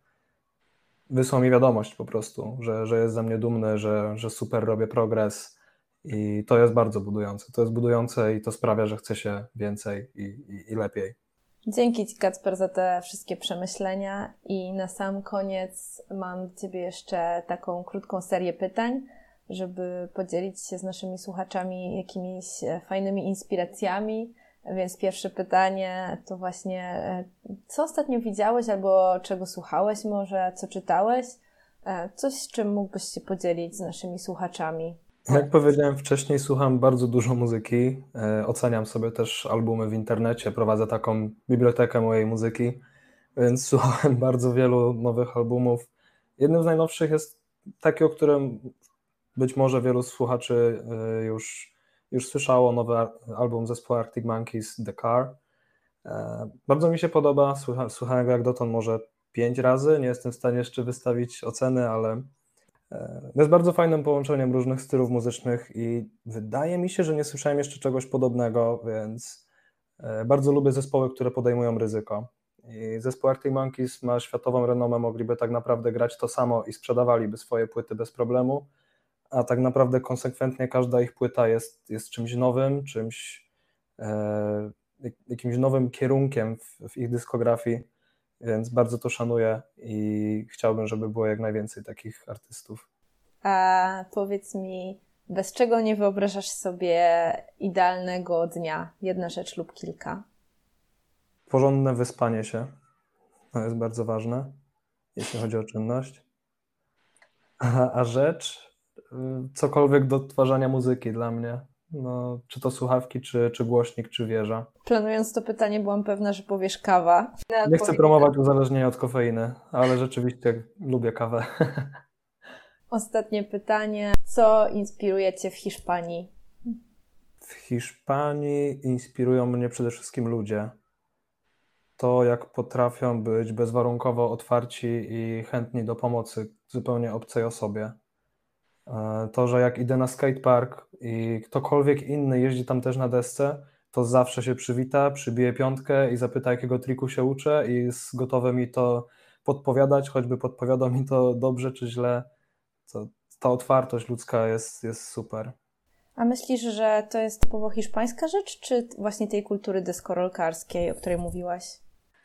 wysłał mi wiadomość po prostu, że, że jest ze mnie dumny, że, że super robię progres i to jest bardzo budujące. To jest budujące i to sprawia, że chce się więcej i, i, i lepiej. Dzięki Ci, Kacper, za te wszystkie przemyślenia. I na sam koniec mam do Ciebie jeszcze taką krótką serię pytań żeby podzielić się z naszymi słuchaczami jakimiś e, fajnymi inspiracjami. Więc pierwsze pytanie to właśnie, e, co ostatnio widziałeś albo czego słuchałeś może, co czytałeś? E, coś, z czym mógłbyś się podzielić z naszymi słuchaczami? Jak powiedziałem wcześniej, słucham bardzo dużo muzyki. Oceniam sobie też albumy w internecie, prowadzę taką bibliotekę mojej muzyki, więc słuchałem bardzo wielu nowych albumów. Jednym z najnowszych jest taki, o którym być może wielu słuchaczy y, już, już słyszało nowy album zespołu Arctic Monkeys, The Car. E, bardzo mi się podoba, słuchałem go jak dotąd może pięć razy, nie jestem w stanie jeszcze wystawić oceny, ale e, jest bardzo fajnym połączeniem różnych stylów muzycznych i wydaje mi się, że nie słyszałem jeszcze czegoś podobnego, więc e, bardzo lubię zespoły, które podejmują ryzyko. I zespół Arctic Monkeys ma światową renomę, mogliby tak naprawdę grać to samo i sprzedawaliby swoje płyty bez problemu a tak naprawdę konsekwentnie każda ich płyta jest, jest czymś nowym, czymś, e, jakimś nowym kierunkiem w, w, ich dyskografii, więc bardzo to szanuję i chciałbym, żeby było jak najwięcej takich artystów. A powiedz mi, bez czego nie wyobrażasz sobie idealnego dnia? Jedna rzecz lub kilka? Porządne wyspanie się. To jest bardzo ważne, jeśli chodzi o czynność. A, a rzecz, cokolwiek do odtwarzania muzyki dla mnie. No, czy to słuchawki, czy, czy głośnik, czy wieża. Planując to pytanie, byłam pewna, że powiesz kawa. Nie chcę promować uzależnienia od kofeiny, ale rzeczywiście lubię kawę. Ostatnie pytanie. Co inspiruje Cię w Hiszpanii? W Hiszpanii inspirują mnie przede wszystkim ludzie. To, jak potrafią być bezwarunkowo otwarci i chętni do pomocy zupełnie obcej osobie. E, to, że jak idę na skatepark i ktokolwiek inny jeździ tam też na desce, to zawsze się przywita, przybije piątkę i zapyta, jakiego triku się uczę i jest gotowy mi to podpowiadać, choćby podpowiadał mi to dobrze czy źle. To, ta otwartość ludzka jest, jest super. A myślisz, że to jest typowo hiszpańska rzecz, czy właśnie tej kultury deskorolkarskiej, o której mówiłaś?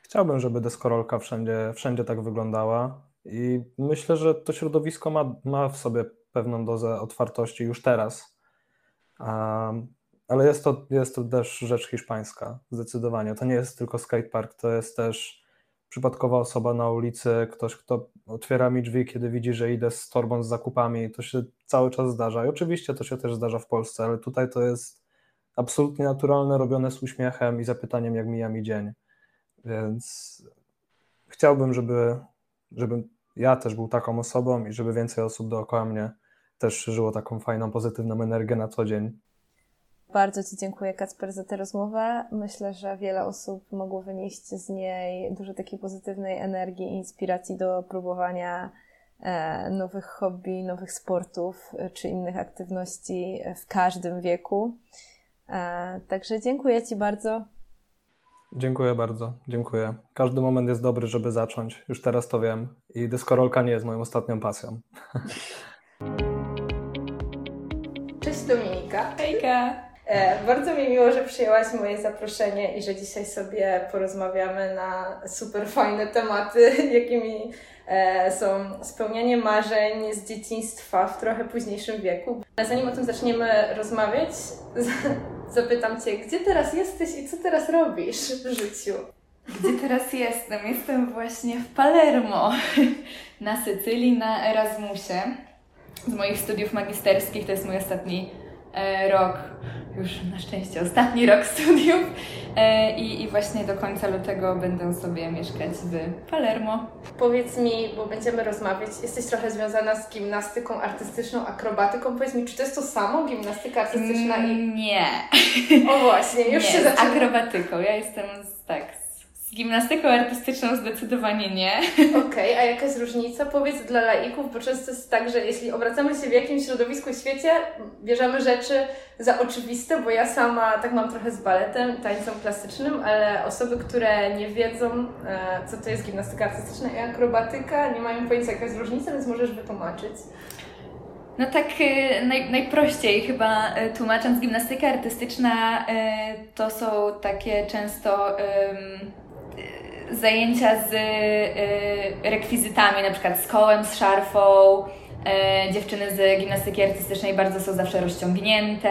Chciałbym, żeby deskorolka wszędzie, wszędzie tak wyglądała i myślę, że to środowisko ma, ma w sobie pewną dozę otwartości już teraz. Ale jest to, jest to też rzecz hiszpańska, zdecydowanie. To nie jest tylko skatepark, to jest też przypadkowa osoba na ulicy, ktoś, kto otwiera mi drzwi, kiedy widzi, że idę z torbą z zakupami. To się cały czas zdarza. I oczywiście to się też zdarza w Polsce, ale tutaj to jest absolutnie naturalne, robione z uśmiechem i zapytaniem, jak mija mi dzień. Więc chciałbym, żeby, żeby ja też był taką osobą i żeby więcej osób dookoła mnie też żyło taką fajną, pozytywną energię na co dzień. Bardzo Ci dziękuję, Kacper, za tę rozmowę. Myślę, że wiele osób mogło wynieść z niej dużo takiej pozytywnej energii i inspiracji do próbowania e, nowych hobby, nowych sportów e, czy innych aktywności w każdym wieku. E, także dziękuję Ci bardzo. Dziękuję bardzo, dziękuję. Każdy moment jest dobry, żeby zacząć. Już teraz to wiem. I dyskorolka nie jest moją ostatnią pasją. Hejka. E, bardzo mi miło, że przyjęłaś moje zaproszenie i że dzisiaj sobie porozmawiamy na super fajne tematy, jakimi e, są spełnianie marzeń z dzieciństwa w trochę późniejszym wieku. Zanim o tym zaczniemy rozmawiać, zapytam Cię, gdzie teraz jesteś i co teraz robisz w życiu? Gdzie teraz jestem? Jestem właśnie w Palermo, na Sycylii, na Erasmusie. Z moich studiów magisterskich to jest mój ostatni rok już na szczęście ostatni rok studiów e, i, i właśnie do końca lutego będę sobie mieszkać w Palermo. Powiedz mi, bo będziemy rozmawiać, jesteś trochę związana z gimnastyką artystyczną, akrobatyką. Powiedz mi, czy to jest to samo, gimnastyka artystyczna i... Mm, nie. O właśnie, już nie, się zaczyna. akrobatyką. Ja jestem z, tak, z gimnastyką artystyczną zdecydowanie nie. Okej, okay, a jaka jest różnica? Powiedz dla laików, bo często jest tak, że jeśli obracamy się w jakimś środowisku i świecie, bierzemy rzeczy za oczywiste, bo ja sama tak mam trochę z baletem, tańcem klasycznym, ale osoby, które nie wiedzą, e, co to jest gimnastyka artystyczna i akrobatyka, nie mają pojęcia, jaka jest różnica, więc możesz wytłumaczyć. No tak e, naj, najprościej chyba e, tłumacząc, gimnastyka artystyczna to są takie często zajęcia z rekwizytami, na przykład z kołem, z szarfą, E, dziewczyny z gimnastyki artystycznej bardzo są zawsze rozciągnięte.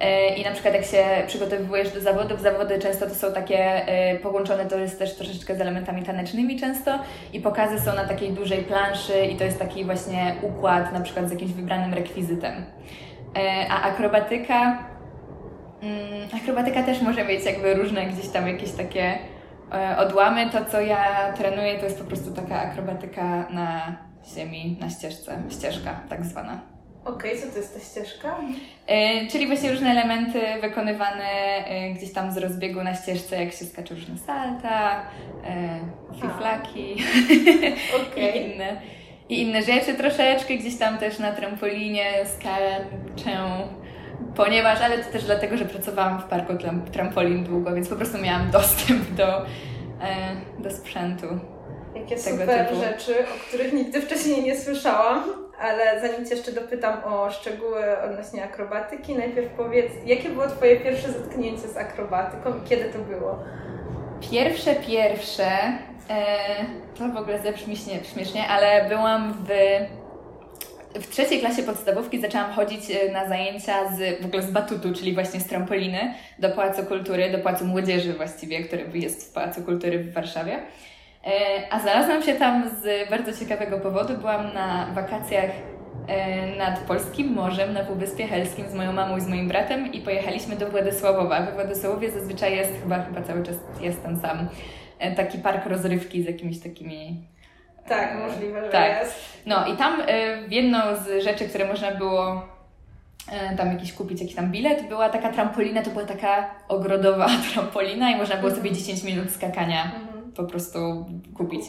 E, i na przykład jak się przygotowujesz do zawodów, zawody często to są takie e, połączone, to jest też troszeczkę z elementami tanecznymi często. I pokazy są na takiej dużej planszy i to jest taki właśnie układ na przykład z jakimś wybranym rekwizytem. A akrobatyka, mm, akrobatyka też może mieć jakby różne gdzieś tam jakieś takie odłamy. To, co ja trenuję, to jest po prostu taka akrobatyka na ziemi na ścieżce, ścieżka tak zwana. Okej, okay, co to jest ta ścieżka? E, czyli właśnie różne elementy wykonywane e, gdzieś tam z rozbiegu na ścieżce, jak się skacze różne salta, e, fiflaki okay. i, inne, i inne rzeczy. Troszeczkę gdzieś tam też na trampolinie skaczę, ponieważ, ale to też dlatego, że pracowałam w parku trampolin długo, więc po prostu miałam dostęp do, e, do sprzętu. Jakie super typu. rzeczy, o których nigdy wcześniej nie słyszałam. Ale zanim Cię jeszcze dopytam o szczegóły odnośnie akrobatyki, najpierw powiedz, jakie było Twoje pierwsze zetknięcie z akrobatyką i kiedy to było? Pierwsze, pierwsze, e, to w ogóle zabrzmi śmiesznie, ale byłam w w trzeciej klasie podstawówki zaczęłam chodzić e, na zajęcia z, w ogóle z batutu, czyli właśnie z trampoliny do Pałacu Kultury, do Pałacu Młodzieży właściwie, który jest w Pałacu Kultury w Warszawie. E, a znalazłam się tam z bardzo ciekawego powodu. Byłam na wakacjach e, nad Polskim Morzem na Półwyspie Helskim z moją mamą i z moim bratem i pojechaliśmy do Władysławowa. We Władysławowie zazwyczaj jest, chyba, chyba cały czas jestem sam, taki park rozrywki z jakimiś takimi... Tak, możliwe, że tak. jest. No i tam jedną z rzeczy, które można było tam jakiś kupić, jakiś tam bilet, była taka trampolina, to była taka ogrodowa trampolina i można było sobie 10 minut skakania mhm po prostu kupić.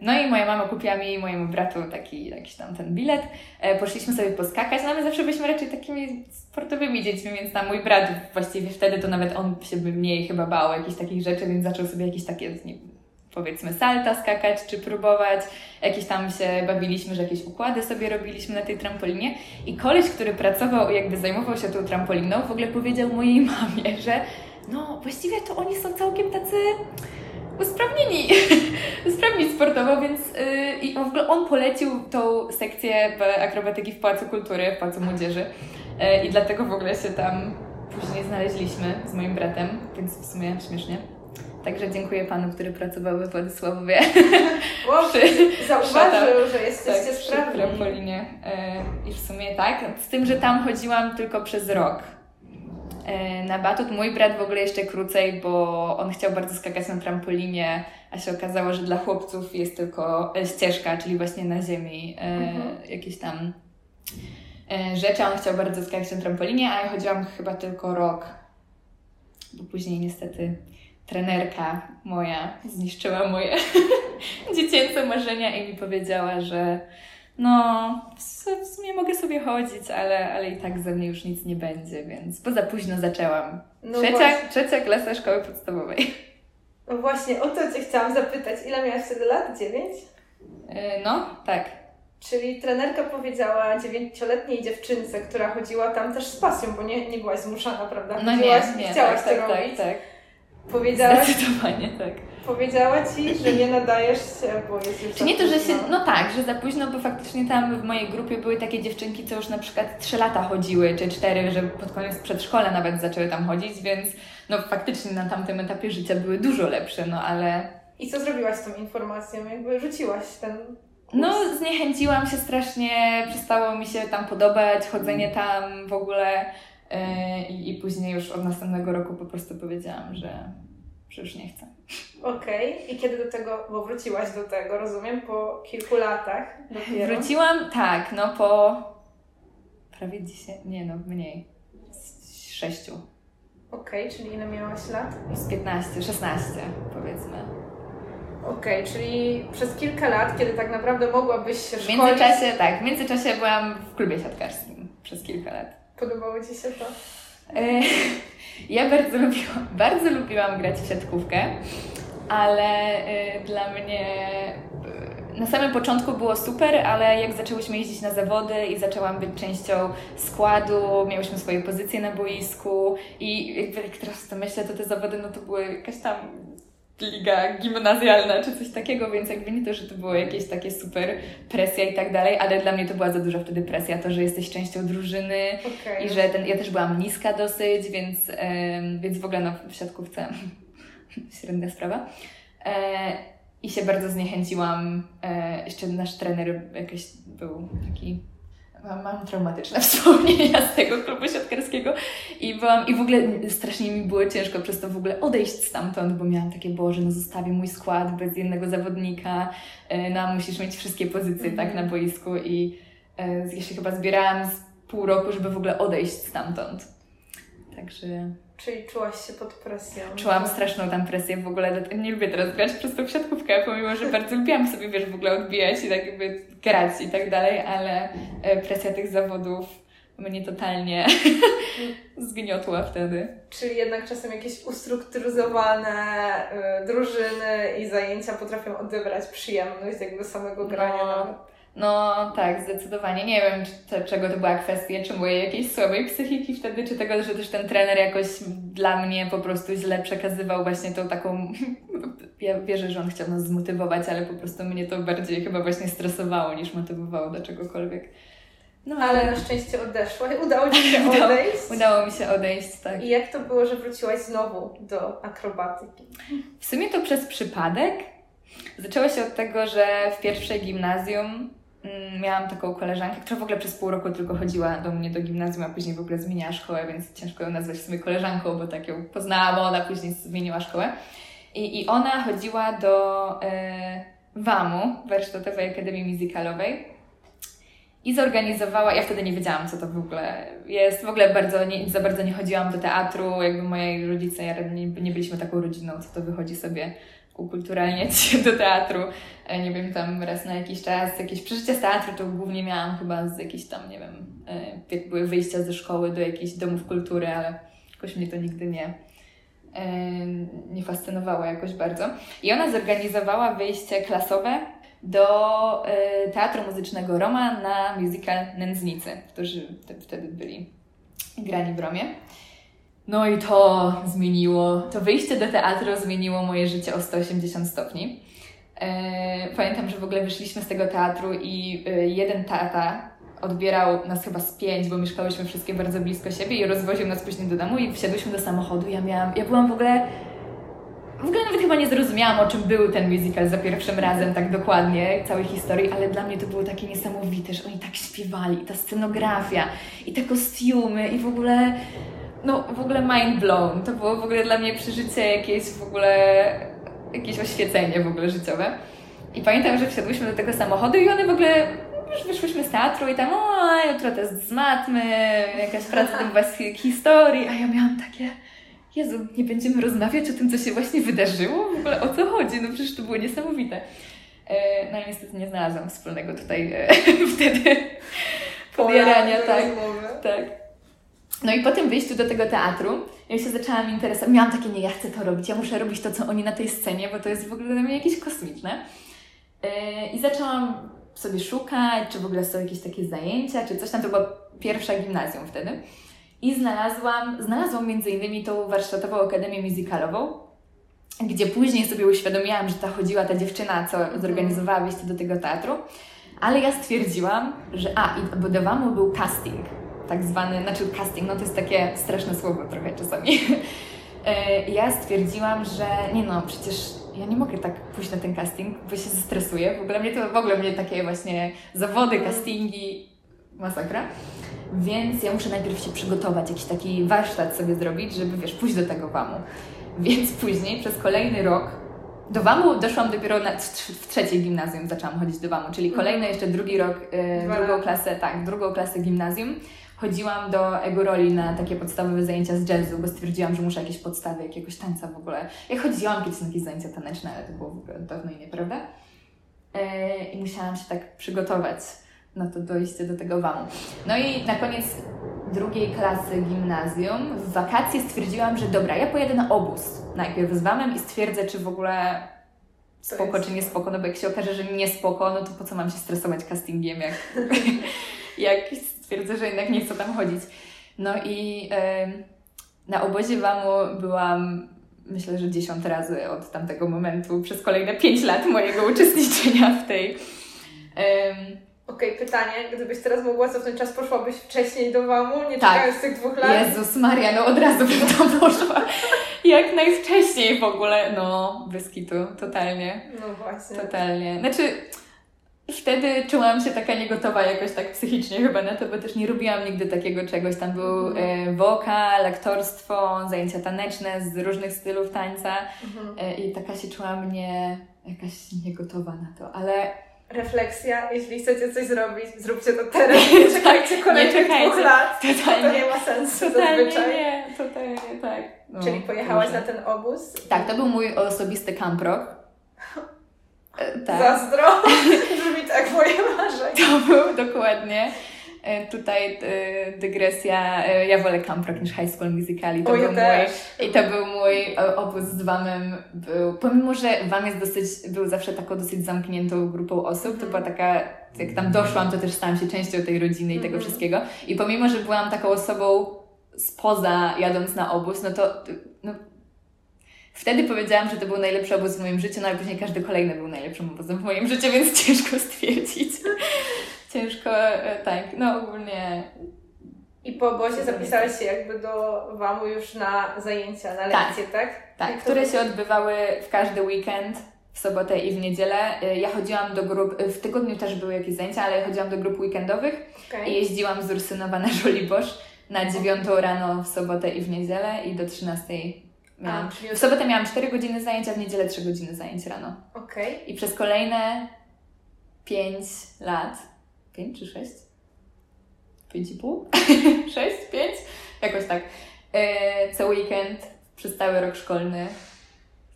No i moja mama kupiła mi i mojemu bratu taki jakiś tam ten bilet. Poszliśmy sobie poskakać, no my zawsze byliśmy raczej takimi sportowymi dziećmi, więc tam mój brat właściwie wtedy to nawet on się by mniej chyba bał jakichś takich rzeczy, więc zaczął sobie jakieś takie nie, powiedzmy salta skakać czy próbować. Jakieś tam się bawiliśmy, że jakieś układy sobie robiliśmy na tej trampolinie i koleś, który pracował, jakby zajmował się tą trampoliną, w ogóle powiedział mojej mamie, że no właściwie to oni są całkiem tacy usprawnieni, usprawnić sportowo, więc yy, i w ogóle on polecił tą sekcję akrobatyki w Pałacu Kultury, w Pałacu Młodzieży yy, i dlatego w ogóle się tam później znaleźliśmy z moim bratem, więc w sumie śmiesznie. Także dziękuję panu, który pracował we Władysławowie. Wow, zauważył, że jesteście tak, sprawni. trampolinie. E, I w sumie tak, z tym, że tam chodziłam tylko przez rok. E, na batut mój brat w ogóle jeszcze krócej, bo on chciał bardzo skakać na trampolinie, a się okazało, że dla chłopców jest tylko e, ścieżka, czyli właśnie na ziemi Mhm. jakieś tam rzeczy. On chciał bardzo skakać na trampolinie, a ja chodziłam chyba tylko rok, bo później niestety trenerka moja zniszczyła moje dziecięce marzenia i mi powiedziała, że no, w su- w sumie mogę sobie chodzić, ale, ale i tak ze mnie już nic nie będzie, więc bo za późno zaczęłam. No Trzecia, właśnie. trzecia klasa szkoły podstawowej. No właśnie, o to Cię chciałam zapytać. Ile miałaś wtedy lat? Dziewięć? E, No, tak. Czyli trenerka powiedziała dziewięcioletniej dziewczynce, która chodziła tam też z pasją, bo nie, nie byłaś zmuszana, prawda? No nie, Chodziłaś nie, chciałaś tak, to tak, tak, robić. tak. Powiedziała, Zdecydowanie tak. powiedziała Ci, że nie nadajesz się, bo jest już Czy nie to, że się. No tak, że za późno, bo faktycznie tam w mojej grupie były takie dziewczynki, co już na przykład 3 lata chodziły, czy 4, że pod koniec przedszkola nawet zaczęły tam chodzić, więc no faktycznie na tamtym etapie życia były dużo lepsze, no ale. I co zrobiłaś z tą informacją? Jakby rzuciłaś ten... No, zniechęciłam się strasznie, przestało mi się tam podobać, chodzenie tam w ogóle. Yy, I, I później już od następnego roku po prostu powiedziałam, że, że już nie chcę. Okej. I kiedy do tego, bo wróciłaś do tego, rozumiem, po kilku latach dopiero. Wróciłam, tak, no po prawie 10, nie no, mniej, z 6, Okej, czyli ile miałaś lat? z 15, 16 powiedzmy. Okej, czyli przez kilka lat, kiedy tak naprawdę mogłabyś się W szkolić, międzyczasie, tak, w międzyczasie byłam w klubie siatkarskim przez kilka lat. Podobało Ci się to? E, Ja bardzo lubiłam, bardzo lubiłam grać w siatkówkę, ale e, dla mnie e, na samym początku było super, ale jak zaczęłyśmy jeździć na zawody i zaczęłam być częścią składu, miałyśmy swoje pozycje na boisku i jak teraz to myślę, to te zawody no to były jakaś tam liga gimnazjalna czy coś takiego, więc jakby nie to, że to było jakieś takie super presja i tak dalej, ale dla mnie to była za duża wtedy presja, to, że jesteś częścią drużyny, Okej. i że ten, ja też byłam niska dosyć, więc, więc w ogóle no, w siatkówce średnia sprawa. E, I się bardzo zniechęciłam. E, jeszcze nasz trener jakiś był taki. Mam, traumatyczne wspomnienia z tego klubu siatkarskiego i byłam, i w ogóle strasznie mi było ciężko przez to w ogóle odejść stamtąd, bo miałam takie, Boże, no zostawię mój skład bez jednego zawodnika, e, no musisz mieć wszystkie pozycje tak na boisku i e, ja się chyba zbierałam z pół roku, żeby w ogóle odejść stamtąd. Także Czyli czułaś się pod presją. czułam straszną tam presję w ogóle. Nie lubię teraz grać przez tą siatkówkę, pomimo, że bardzo lubiłam sobie, wiesz, w ogóle odbijać i tak jakby grać i tak dalej, ale e, presja tych zawodów mnie totalnie zgniotła wtedy. Czyli jednak czasem jakieś ustrukturyzowane y, drużyny i zajęcia potrafią odebrać przyjemność jakby samego grania No. nawet. No tak, zdecydowanie. Nie wiem, czy to, czego to była kwestia, czy mojej jakiejś słabej psychiki wtedy, czy tego, że też ten trener jakoś dla mnie po prostu źle przekazywał właśnie tą taką... Ja wierzę, że on chciał nas zmotywować, ale po prostu mnie to bardziej chyba właśnie stresowało niż motywowało do czegokolwiek. No Ale na szczęście odeszła i udało Ci się Udało- odejść. Udało mi się odejść, tak. I jak to było, że wróciłaś znowu do akrobatyki? W sumie to przez przypadek. Zaczęło się od tego, że w pierwszej gimnazjum miałam taką koleżankę, która w ogóle przez pół roku tylko chodziła do mnie do gimnazjum, a później w ogóle zmieniała szkołę, więc ciężko ją nazwać w sumie koleżanką, bo tak ją poznałam, ona później zmieniła szkołę. I, i ona chodziła do e, WAM-u, Warsztatowej Akademii Musicalowej. I zorganizowała, ja wtedy nie wiedziałam, co to w ogóle jest. W ogóle bardzo nie, za bardzo nie chodziłam do teatru, jakby moi rodzice, ja nie, nie byliśmy taką rodziną, co to wychodzi sobie ukulturalniać się do teatru. E, Nie wiem, tam raz na jakiś czas, jakieś przeżycia z teatru to głównie miałam chyba z jakichś tam, nie wiem, e, jak były wyjścia ze szkoły do jakichś domów kultury, ale jakoś mnie to nigdy nie, e, nie fascynowało jakoś bardzo. I ona zorganizowała wyjście klasowe do Teatru Muzycznego Roma na musical Nędznicy, którzy te- wtedy byli grani w Romie. No i to zmieniło, to wyjście do teatru zmieniło moje życie o 180 stopni. E, pamiętam, że w ogóle wyszliśmy z tego teatru i e, jeden tata odbierał nas chyba z pięć, bo mieszkałyśmy wszystkie bardzo blisko siebie i rozwoził nas później do domu i wsiadłyśmy do samochodu. Ja miałam, ja byłam w ogóle w ogóle nawet chyba nie zrozumiałam, o czym był ten musical za pierwszym razem tak dokładnie, całej historii, ale dla mnie to było takie niesamowite, że oni tak śpiewali, i ta scenografia, i te kostiumy, i w ogóle, no w ogóle mind blown. To było w ogóle dla mnie przeżycie jakieś w ogóle, jakieś oświecenie w ogóle życiowe. I pamiętam, że wsiadłyśmy do tego samochodu i one w ogóle już wyszłyśmy z teatru i tam, o, jutro test z matmy, jakaś praca tam historii, a ja miałam takie Jezu, nie będziemy rozmawiać o tym, co się właśnie wydarzyło? W ogóle o co chodzi? No przecież to było niesamowite. E, no i niestety nie znalazłam wspólnego tutaj e, wtedy podjarania, tak, tak. No i po tym wyjściu do tego teatru, ja się zaczęłam interesować, miałam takie, nie, ja chcę to robić, ja muszę robić to, co oni na tej scenie, bo to jest w ogóle dla mnie jakieś kosmiczne. E, I zaczęłam sobie szukać, czy w ogóle są jakieś takie zajęcia, czy coś tam, to była pierwsza gimnazjum wtedy. I znalazłam, znalazłam między innymi tą warsztatową akademię musicalową, gdzie później sobie uświadomiłam, że ta chodziła ta dziewczyna, co zorganizowała wyjście do tego teatru, ale ja stwierdziłam, że a, i bo był casting, tak zwany, znaczy casting, no to jest takie straszne słowo trochę czasami. E, ja stwierdziłam, że nie no, przecież ja nie mogę tak pójść na ten casting, bo się zestresuję. W ogóle mnie to, w ogóle mnie takie właśnie zawody, castingi, masakra. Więc ja muszę najpierw się przygotować, jakiś taki warsztat sobie zrobić, żeby wiesz, pójść do tego WAMu. Więc później przez kolejny rok do WAMu doszłam dopiero na, w trzeciej gimnazjum, zaczęłam chodzić do WAMu, czyli kolejny jeszcze drugi rok, yy, drugą klasę, tak, drugą klasę gimnazjum. Chodziłam do Egoroli na takie podstawowe zajęcia z jazzu, bo stwierdziłam, że muszę jakieś podstawy, jakiegoś tańca w ogóle. Ja chodziłam kiedyś na jakieś zajęcia taneczne, ale to było w ogóle dawno i nieprawda. Yy, I musiałam się tak przygotować na to dojście do tego WAMu. No i na koniec drugiej klasy gimnazjum w wakacje stwierdziłam, że dobra, ja pojedę na obóz najpierw z WAMem i stwierdzę, czy w ogóle spoko, czy nie spoko, no bo jak się okaże, że nie spoko, no to po co mam się stresować castingiem, jak, jak stwierdzę, że jednak nie chcę tam chodzić. No i na obozie WAMu byłam myślę, że dziesiąt razy od tamtego momentu przez kolejne pięć lat mojego uczestniczenia w tej Okej, okay, pytanie, gdybyś teraz mogła cofnąć czas, poszłabyś wcześniej do WAMU, nie tak. czekając tych dwóch lat? Jezus Maria, no od razu bym tam poszła. Jak najwcześniej w ogóle, no, bez kitu, totalnie. No właśnie. Totalnie. Znaczy, wtedy czułam się taka niegotowa jakoś tak psychicznie chyba na to, bo też nie robiłam nigdy takiego czegoś. Tam był mhm. e, wokal, aktorstwo, zajęcia taneczne z różnych stylów tańca mhm. e, i taka się czułam nie, jakaś niegotowa na to, ale refleksja, jeśli chcecie coś zrobić, zróbcie to teraz, nie tak, czekajcie kolejnych dwóch lat, totalnie, to nie ma sensu totalnie zazwyczaj. nie, totalnie tak. No, Czyli pojechałaś może. na ten obóz? Tak, to był mój osobisty camp rock. E, tak. Zazdro, brzmi tak moje marzenie. To był dokładnie. E, tutaj e, dygresja, ja wolę Camp Rock niż High School Musicali. To o, był ja mój, I to był mój obóz z Wamem. Był, pomimo, że Wam jest dosyć, był zawsze taką dosyć zamkniętą grupą osób, to była taka, jak tam doszłam, to też stałam się częścią tej rodziny i tego mhm. wszystkiego. I pomimo, że byłam taką osobą spoza jadąc na obóz, no to no, Wtedy powiedziałam, że to był najlepszy obóz w moim życiu, no ale później każdy kolejny był najlepszym obozem w moim życiu, więc ciężko stwierdzić ciężko, e, tak, no ogólnie. I po obozie zapisałeś się jakby do WAMU już na zajęcia, na tak. lekcje, tak? Tak, tak które się odbywały w każdy weekend, w sobotę i w niedzielę. E, ja chodziłam do grup, e, w tygodniu też były jakieś zajęcia, ale ja chodziłam do grup weekendowych okay. i jeździłam z Ursynowa na Żoliborz na dziewiątą rano w sobotę i w niedzielę i do 13 miałam. A, w sobotę miałam 4 godziny zajęcia, w niedzielę 3 godziny zajęć rano. Okay. I przez kolejne 5 lat 5 czy 6? 5,5? 6? 5? Jakoś tak. E, co weekend, przez cały rok szkolny,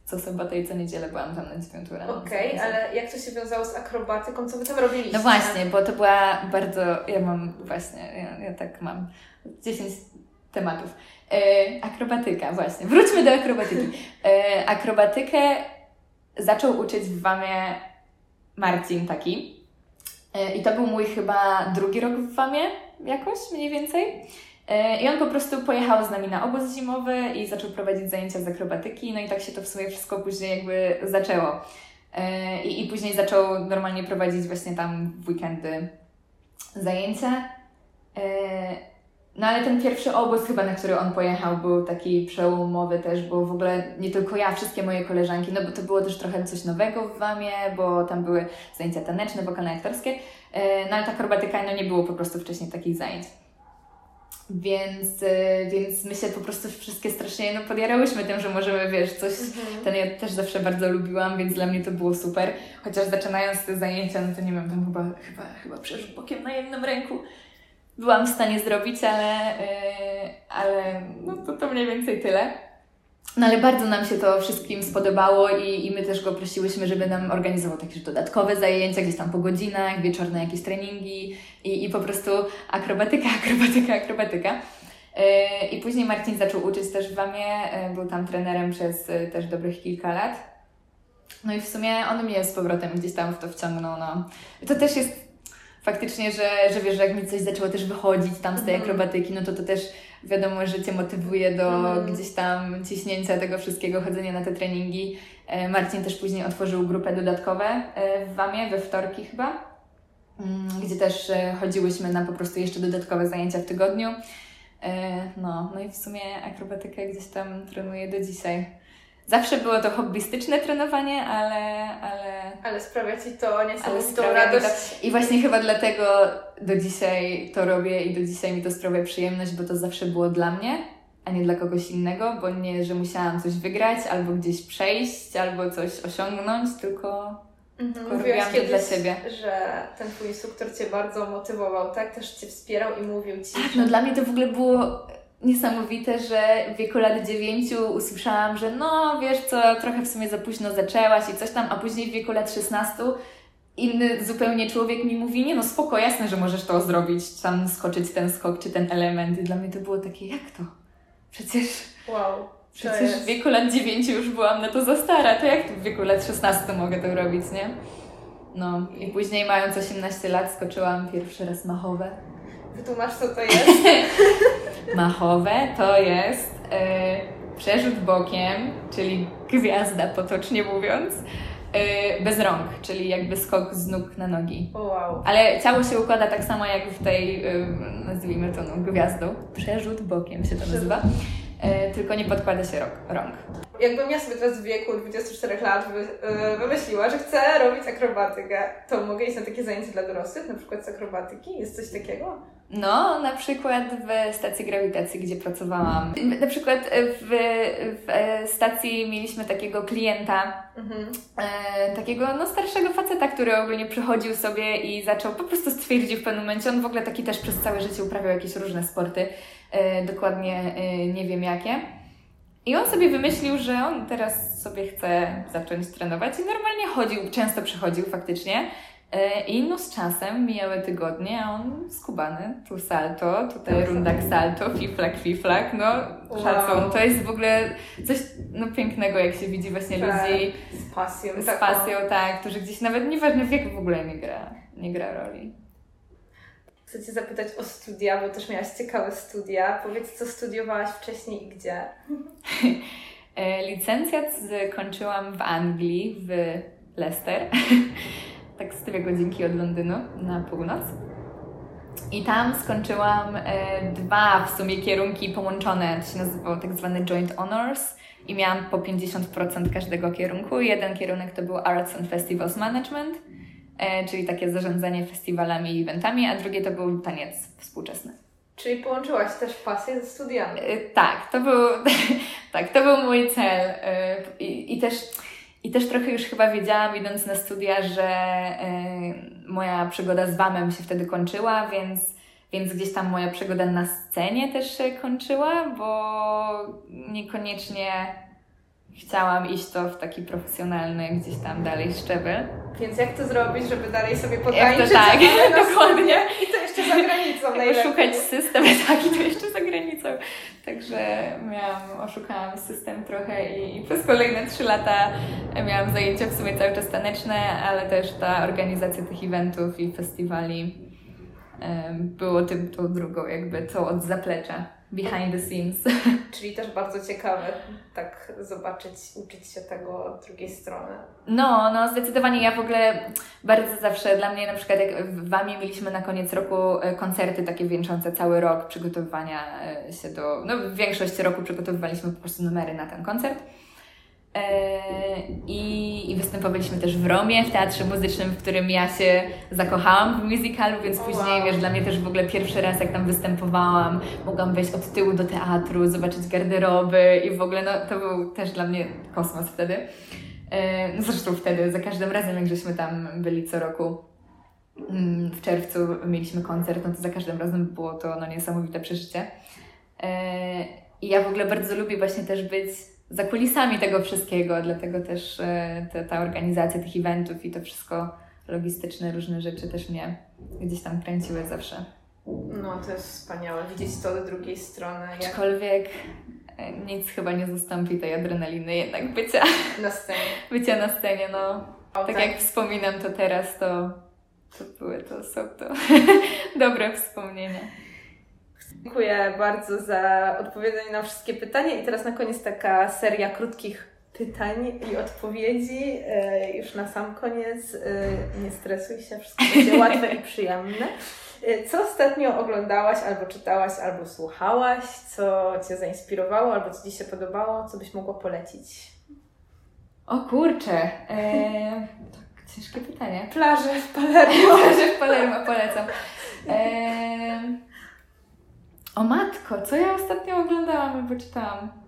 co sobotę i co niedzielę byłam tam na 9 rano. Okej, okay, ale jak to się wiązało z akrobatyką? Co Wy tam robiliście? No właśnie, bo to była bardzo... Ja mam właśnie, ja, ja tak mam 10 tematów. E, akrobatyka, właśnie. Wróćmy do akrobatyki. E, akrobatykę zaczął uczyć w Wamie Marcin taki. E, I to był mój chyba drugi rok w Wamie, jakoś mniej więcej. I on po prostu pojechał z nami na obóz zimowy i zaczął prowadzić zajęcia z akrobatyki, no i tak się to w sumie wszystko później jakby zaczęło. I, i później zaczął normalnie prowadzić właśnie tam w weekendy zajęcia. No ale ten pierwszy obóz chyba, na który on pojechał, był taki przełomowy też, bo w ogóle nie tylko ja, wszystkie moje koleżanki, no bo to było też trochę coś nowego w Wamie, bo tam były zajęcia taneczne, wokalne, aktorskie, no ale ta akrobatyka, no nie było po prostu wcześniej takich zajęć. Więc, y, więc my się po prostu wszystkie strasznie no, podjarałyśmy tym, że możemy, wiesz, coś, mhm. ten ja też zawsze bardzo lubiłam, więc dla mnie to było super. Chociaż zaczynając te zajęcia, no to nie wiem, tam chyba, chyba, chyba przerzut bokiem na jednym ręku byłam w stanie zrobić, ale, yy, ale no to, to mniej więcej tyle. No ale bardzo nam się to wszystkim spodobało i, i my też go prosiłyśmy, żeby nam organizował takie dodatkowe zajęcia, gdzieś tam po godzinach, wieczorne jakieś treningi i, i po prostu akrobatyka, akrobatyka, akrobatyka. Yy, I później Marcin zaczął uczyć też w Wamie, yy, był tam trenerem przez też dobrych kilka lat. No i w sumie on mnie z powrotem gdzieś tam w to wciągnął. No. To też jest faktycznie, że, że wiesz, że jak mi coś zaczęło też wychodzić tam z tej mhm. akrobatyki, no to to też wiadomo, że Cię motywuje do mm. gdzieś tam ciśnięcia tego wszystkiego, chodzenia na te treningi. E, Marcin też później otworzył grupę dodatkowe e, w Wamie, we wtorki chyba, mm, gdzie też e, chodziłyśmy na po prostu jeszcze dodatkowe zajęcia w tygodniu. No, no i w sumie akrobatykę gdzieś tam trenuję do dzisiaj. Zawsze było to hobbystyczne trenowanie, ale... Ale, ale sprawia Ci to niesamowitą radość. To. I właśnie chyba dlatego do dzisiaj to robię i do dzisiaj mi to sprawia przyjemność, bo to zawsze było dla mnie, a nie dla kogoś innego, bo nie, że musiałam coś wygrać, albo gdzieś przejść, albo coś osiągnąć, tylko, mhm. tylko robiłam to dla siebie. że ten Twój instruktor Cię bardzo motywował, tak? Też Cię wspierał i mówił Ci, Tak, no dla mnie to w ogóle było niesamowite, że w wieku lat dziewięciu usłyszałam, że no wiesz co, trochę w sumie za późno zaczęłaś i coś tam, a później w wieku lat 16 inny zupełnie człowiek mi mówi, nie no spoko, jasne, że możesz to zrobić, tam skoczyć ten skok czy ten element i dla mnie to było takie, jak to? Przecież... Wow. Przecież w wieku lat 9 już byłam na to za stara, to jak w wieku lat 16 mogę to robić, nie? No i później mając 18 lat skoczyłam pierwszy raz machowe. Wytłumacz co to jest. Machowe to jest e, przerzut bokiem, czyli gwiazda potocznie mówiąc, e, bez rąk, czyli jakby skok z nóg na nogi. wow. Ale ciało się układa tak samo jak w tej, e, nazwijmy to no, gwiazdą. Przerzut bokiem się to nazywa. tylko nie podkłada się rąk. Jakbym ja sobie teraz w wieku 24 lat wymyśliła, że chcę robić akrobatykę, to mogę iść na takie zajęcia dla dorosłych, na przykład z akrobatyki? Jest coś takiego? No, na przykład w stacji grawitacji, gdzie pracowałam. Na przykład w, w stacji mieliśmy takiego klienta, mhm. e, takiego no, starszego faceta, który ogólnie przychodził sobie i zaczął po prostu stwierdził w pewnym momencie, on w ogóle taki też przez całe życie uprawiał jakieś różne sporty, e, dokładnie e, nie wiem jakie. I on sobie wymyślił, że on teraz sobie chce zacząć trenować i normalnie chodził, często przychodził faktycznie. E, I no z czasem mijały tygodnie, a on skubany, tu salto, tutaj rundak salto, fiflak, fiflak, no szacun. Wow. To jest w ogóle coś no, pięknego, jak się widzi właśnie tak. ludzi z pasją, z pasją tak, którzy gdzieś nawet nieważne wiek w ogóle nie gra, nie gra roli. Chcę Cię zapytać o studia, bo też miałaś ciekawe studia. Powiedz, co studiowałaś wcześniej i gdzie? E, licencjat skończyłam w Anglii, w Leicester. tak z dwie godzinki od Londynu na północ. I tam skończyłam e, dwa w sumie kierunki połączone, to się nazywało tak zwane Joint Honors i miałam po 50% każdego kierunku. Jeden kierunek to był Arts and Festivals Management, czyli takie zarządzanie festiwalami i eventami, a drugie to był taniec współczesny. Czyli połączyłaś też pasję ze studiami. E, tak, to był, tak, to był mój cel. E, i, I też i też trochę już chyba wiedziałam, idąc na studia, że moja przygoda z WAMem się wtedy kończyła, więc, więc gdzieś tam moja przygoda na scenie też się kończyła, bo niekoniecznie chciałam iść to w taki profesjonalny gdzieś tam dalej szczebel. Więc jak to zrobić, żeby dalej sobie potańczyć? to tak, dokładnie. I to jeszcze za granicą najlepiej. Oszukać system, tak, i to jeszcze za granicą. Także miałam, oszukałam system trochę i, i przez kolejne trzy lata miałam zajęcia w sumie cały czas taneczne, ale też ta organizacja tych eventów i festiwali było tym, tą drugą, jakby tą od zaplecza, behind the scenes. Czyli też bardzo ciekawe tak zobaczyć, uczyć się tego od drugiej strony. No, no zdecydowanie. Ja w ogóle bardzo zawsze, dla mnie na przykład jak w Wami mieliśmy na koniec roku e, koncerty takie wieńczące cały rok przygotowywania e, się do, no większość roku przygotowywaliśmy po prostu numery na ten koncert. I, I występowaliśmy też w Romie, w teatrze muzycznym, w którym ja się zakochałam w musicalu, więc później, wow. wiesz, dla mnie też w ogóle pierwszy raz, jak tam występowałam, mogłam wejść od tyłu do teatru, zobaczyć garderoby i w ogóle, no to był też dla mnie kosmos wtedy. No zresztą wtedy, za każdym razem, jak żeśmy tam byli co roku, mm, w czerwcu mieliśmy koncert, no to za każdym razem było to no, niesamowite przeżycie. I ja w ogóle bardzo lubię właśnie też być za kulisami tego wszystkiego, dlatego też e, te, ta organizacja tych eventów i to wszystko logistyczne, różne rzeczy też mnie gdzieś tam kręciły zawsze. No, to jest wspaniałe, widzieć to do drugiej strony. Aczkolwiek e, nic chyba nie zastąpi tej adrenaliny jednak bycia na scenie. bycia na scenie, no. O, tak, tak, jak wspominam to teraz, to, to były to, są to dobre wspomnienia. Dziękuję bardzo za odpowiedzenie na wszystkie pytania i teraz na koniec taka seria krótkich pytań i odpowiedzi. E, już na sam koniec. E, nie stresuj się, wszystko będzie łatwe i przyjemne. E, co ostatnio oglądałaś, albo czytałaś, albo słuchałaś? Co Cię zainspirowało, albo co Ci się podobało? Co byś mogła polecić? O kurczę. Eee, tak, ciężkie pytanie. Plaże w Palermo. Plaże w Palermo polecam. Eee, o matko, co ja ostatnio oglądałam albo czytałam?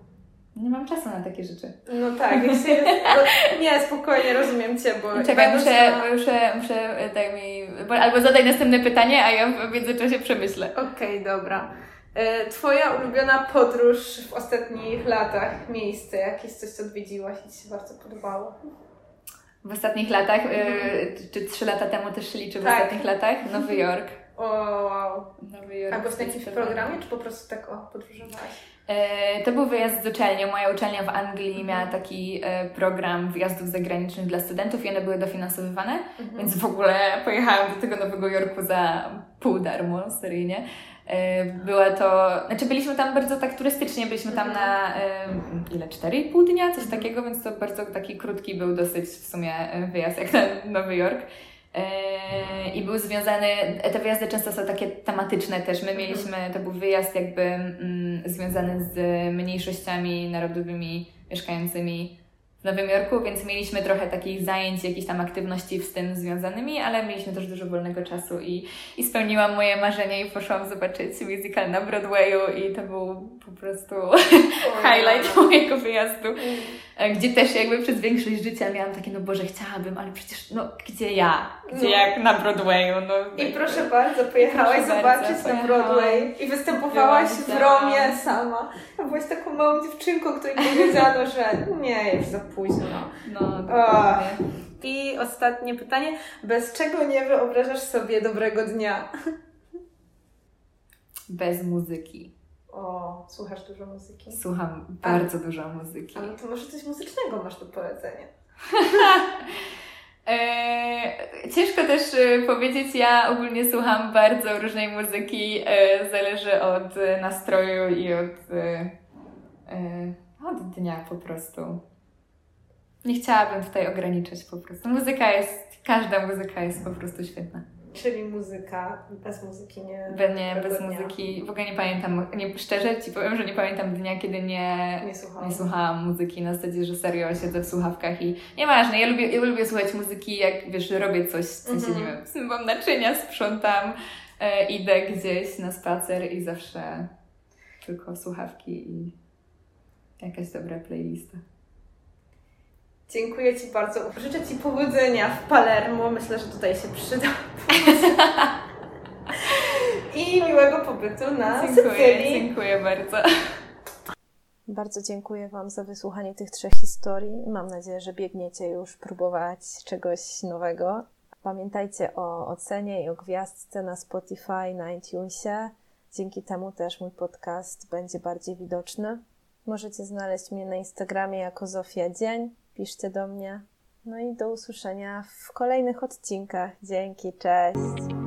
Nie mam czasu na takie rzeczy. No tak, jeśli, no, nie, spokojnie, rozumiem Cię, bo... Czekaj, muszę, na... muszę, muszę, daj mi, albo zadaj następne pytanie, a ja w międzyczasie przemyślę. Okej, okay, dobra. E, twoja ulubiona podróż w ostatnich latach, miejsce, jakieś coś, co odwiedziłaś i Ci się bardzo podobało? W ostatnich latach, mm. czy trzy lata temu też się liczy w tak. ostatnich latach? Nowy Jork. O. Nowy Jork. A byłeś w jakimś programie, czy po prostu tak o, podróżowałaś? E, to był wyjazd z uczelnią. Moja uczelnia w Anglii mhm. miała taki e, program wyjazdów zagranicznych dla studentów i one były dofinansowywane, mhm. więc w ogóle pojechałam do tego Nowego Jorku za pół darmo, seryjnie. E, była to, znaczy byliśmy tam bardzo tak turystycznie, byliśmy tam mhm. na ile, 4,5 dnia, coś mhm. takiego, więc to bardzo taki krótki był dosyć w sumie wyjazd jak na Nowy Jork. I był związany, te wyjazdy często są takie tematyczne też. My mieliśmy, to był wyjazd jakby mm, związany z mniejszościami narodowymi mieszkającymi w Nowym Jorku, więc mieliśmy trochę takich zajęć, jakichś tam aktywności z tym związanymi, ale mieliśmy też dużo wolnego czasu i, i spełniłam moje marzenie i poszłam zobaczyć musical na Broadwayu i to był po prostu highlight mojego wyjazdu, mm. Gdzie też jakby przez większość życia miałam takie, no Boże, chciałabym, ale przecież, no gdzie ja? Gdzie no. jak na Broadwayu? No, I proszę bardzo, pojechałaś proszę zobaczyć bardzo, na Broadway i występowałaś w Romie sama. Byłaś taką małą dziewczynką, której powiedziano, że nie, już za późno. No, dokładnie. I ostatnie pytanie. Bez czego nie wyobrażasz sobie dobrego dnia? Bez muzyki. O, słuchasz dużo muzyki? Słucham bardzo dużo muzyki. Ale to może coś muzycznego masz do powiedzenia. Eee, ciężko też e, powiedzieć, ja ogólnie słucham bardzo różnej muzyki, e, zależy od e, nastroju i od, od dnia po prostu. Nie chciałabym tutaj ograniczać po prostu. Muzyka jest, każda muzyka jest po prostu świetna. Czyli muzyka, bez muzyki nie. Be, nie, bez dnia. muzyki. W ogóle nie pamiętam, nie, szczerze ci powiem, że nie pamiętam dnia, kiedy nie, nie, słuchałam. nie słuchałam muzyki. Na zasadzie, że serio siedzę w słuchawkach i nieważne, ja lubię, ja lubię słuchać muzyki, jak wiesz, robię coś, w sensie, -hmm. nie wiem, mam naczynia, sprzątam, e, idę gdzieś na spacer i zawsze tylko słuchawki i jakaś dobra playlista. Dziękuję Ci bardzo. Życzę Ci powodzenia w Palermo. Myślę, że tutaj się przyda. I miłego pobytu na dziękuję, Sycylii. Dziękuję bardzo. Bardzo dziękuję Wam za wysłuchanie tych trzech historii. Mam nadzieję, że biegniecie już próbować czegoś nowego. Pamiętajcie o ocenie i o gwiazdce na Spotify, na iTunesie. Dzięki temu też mój podcast będzie bardziej widoczny. Możecie znaleźć mnie na Instagramie jako Zofia Dzień piszcie do mnie. No i do usłyszenia w kolejnych odcinkach. Dzięki, cześć!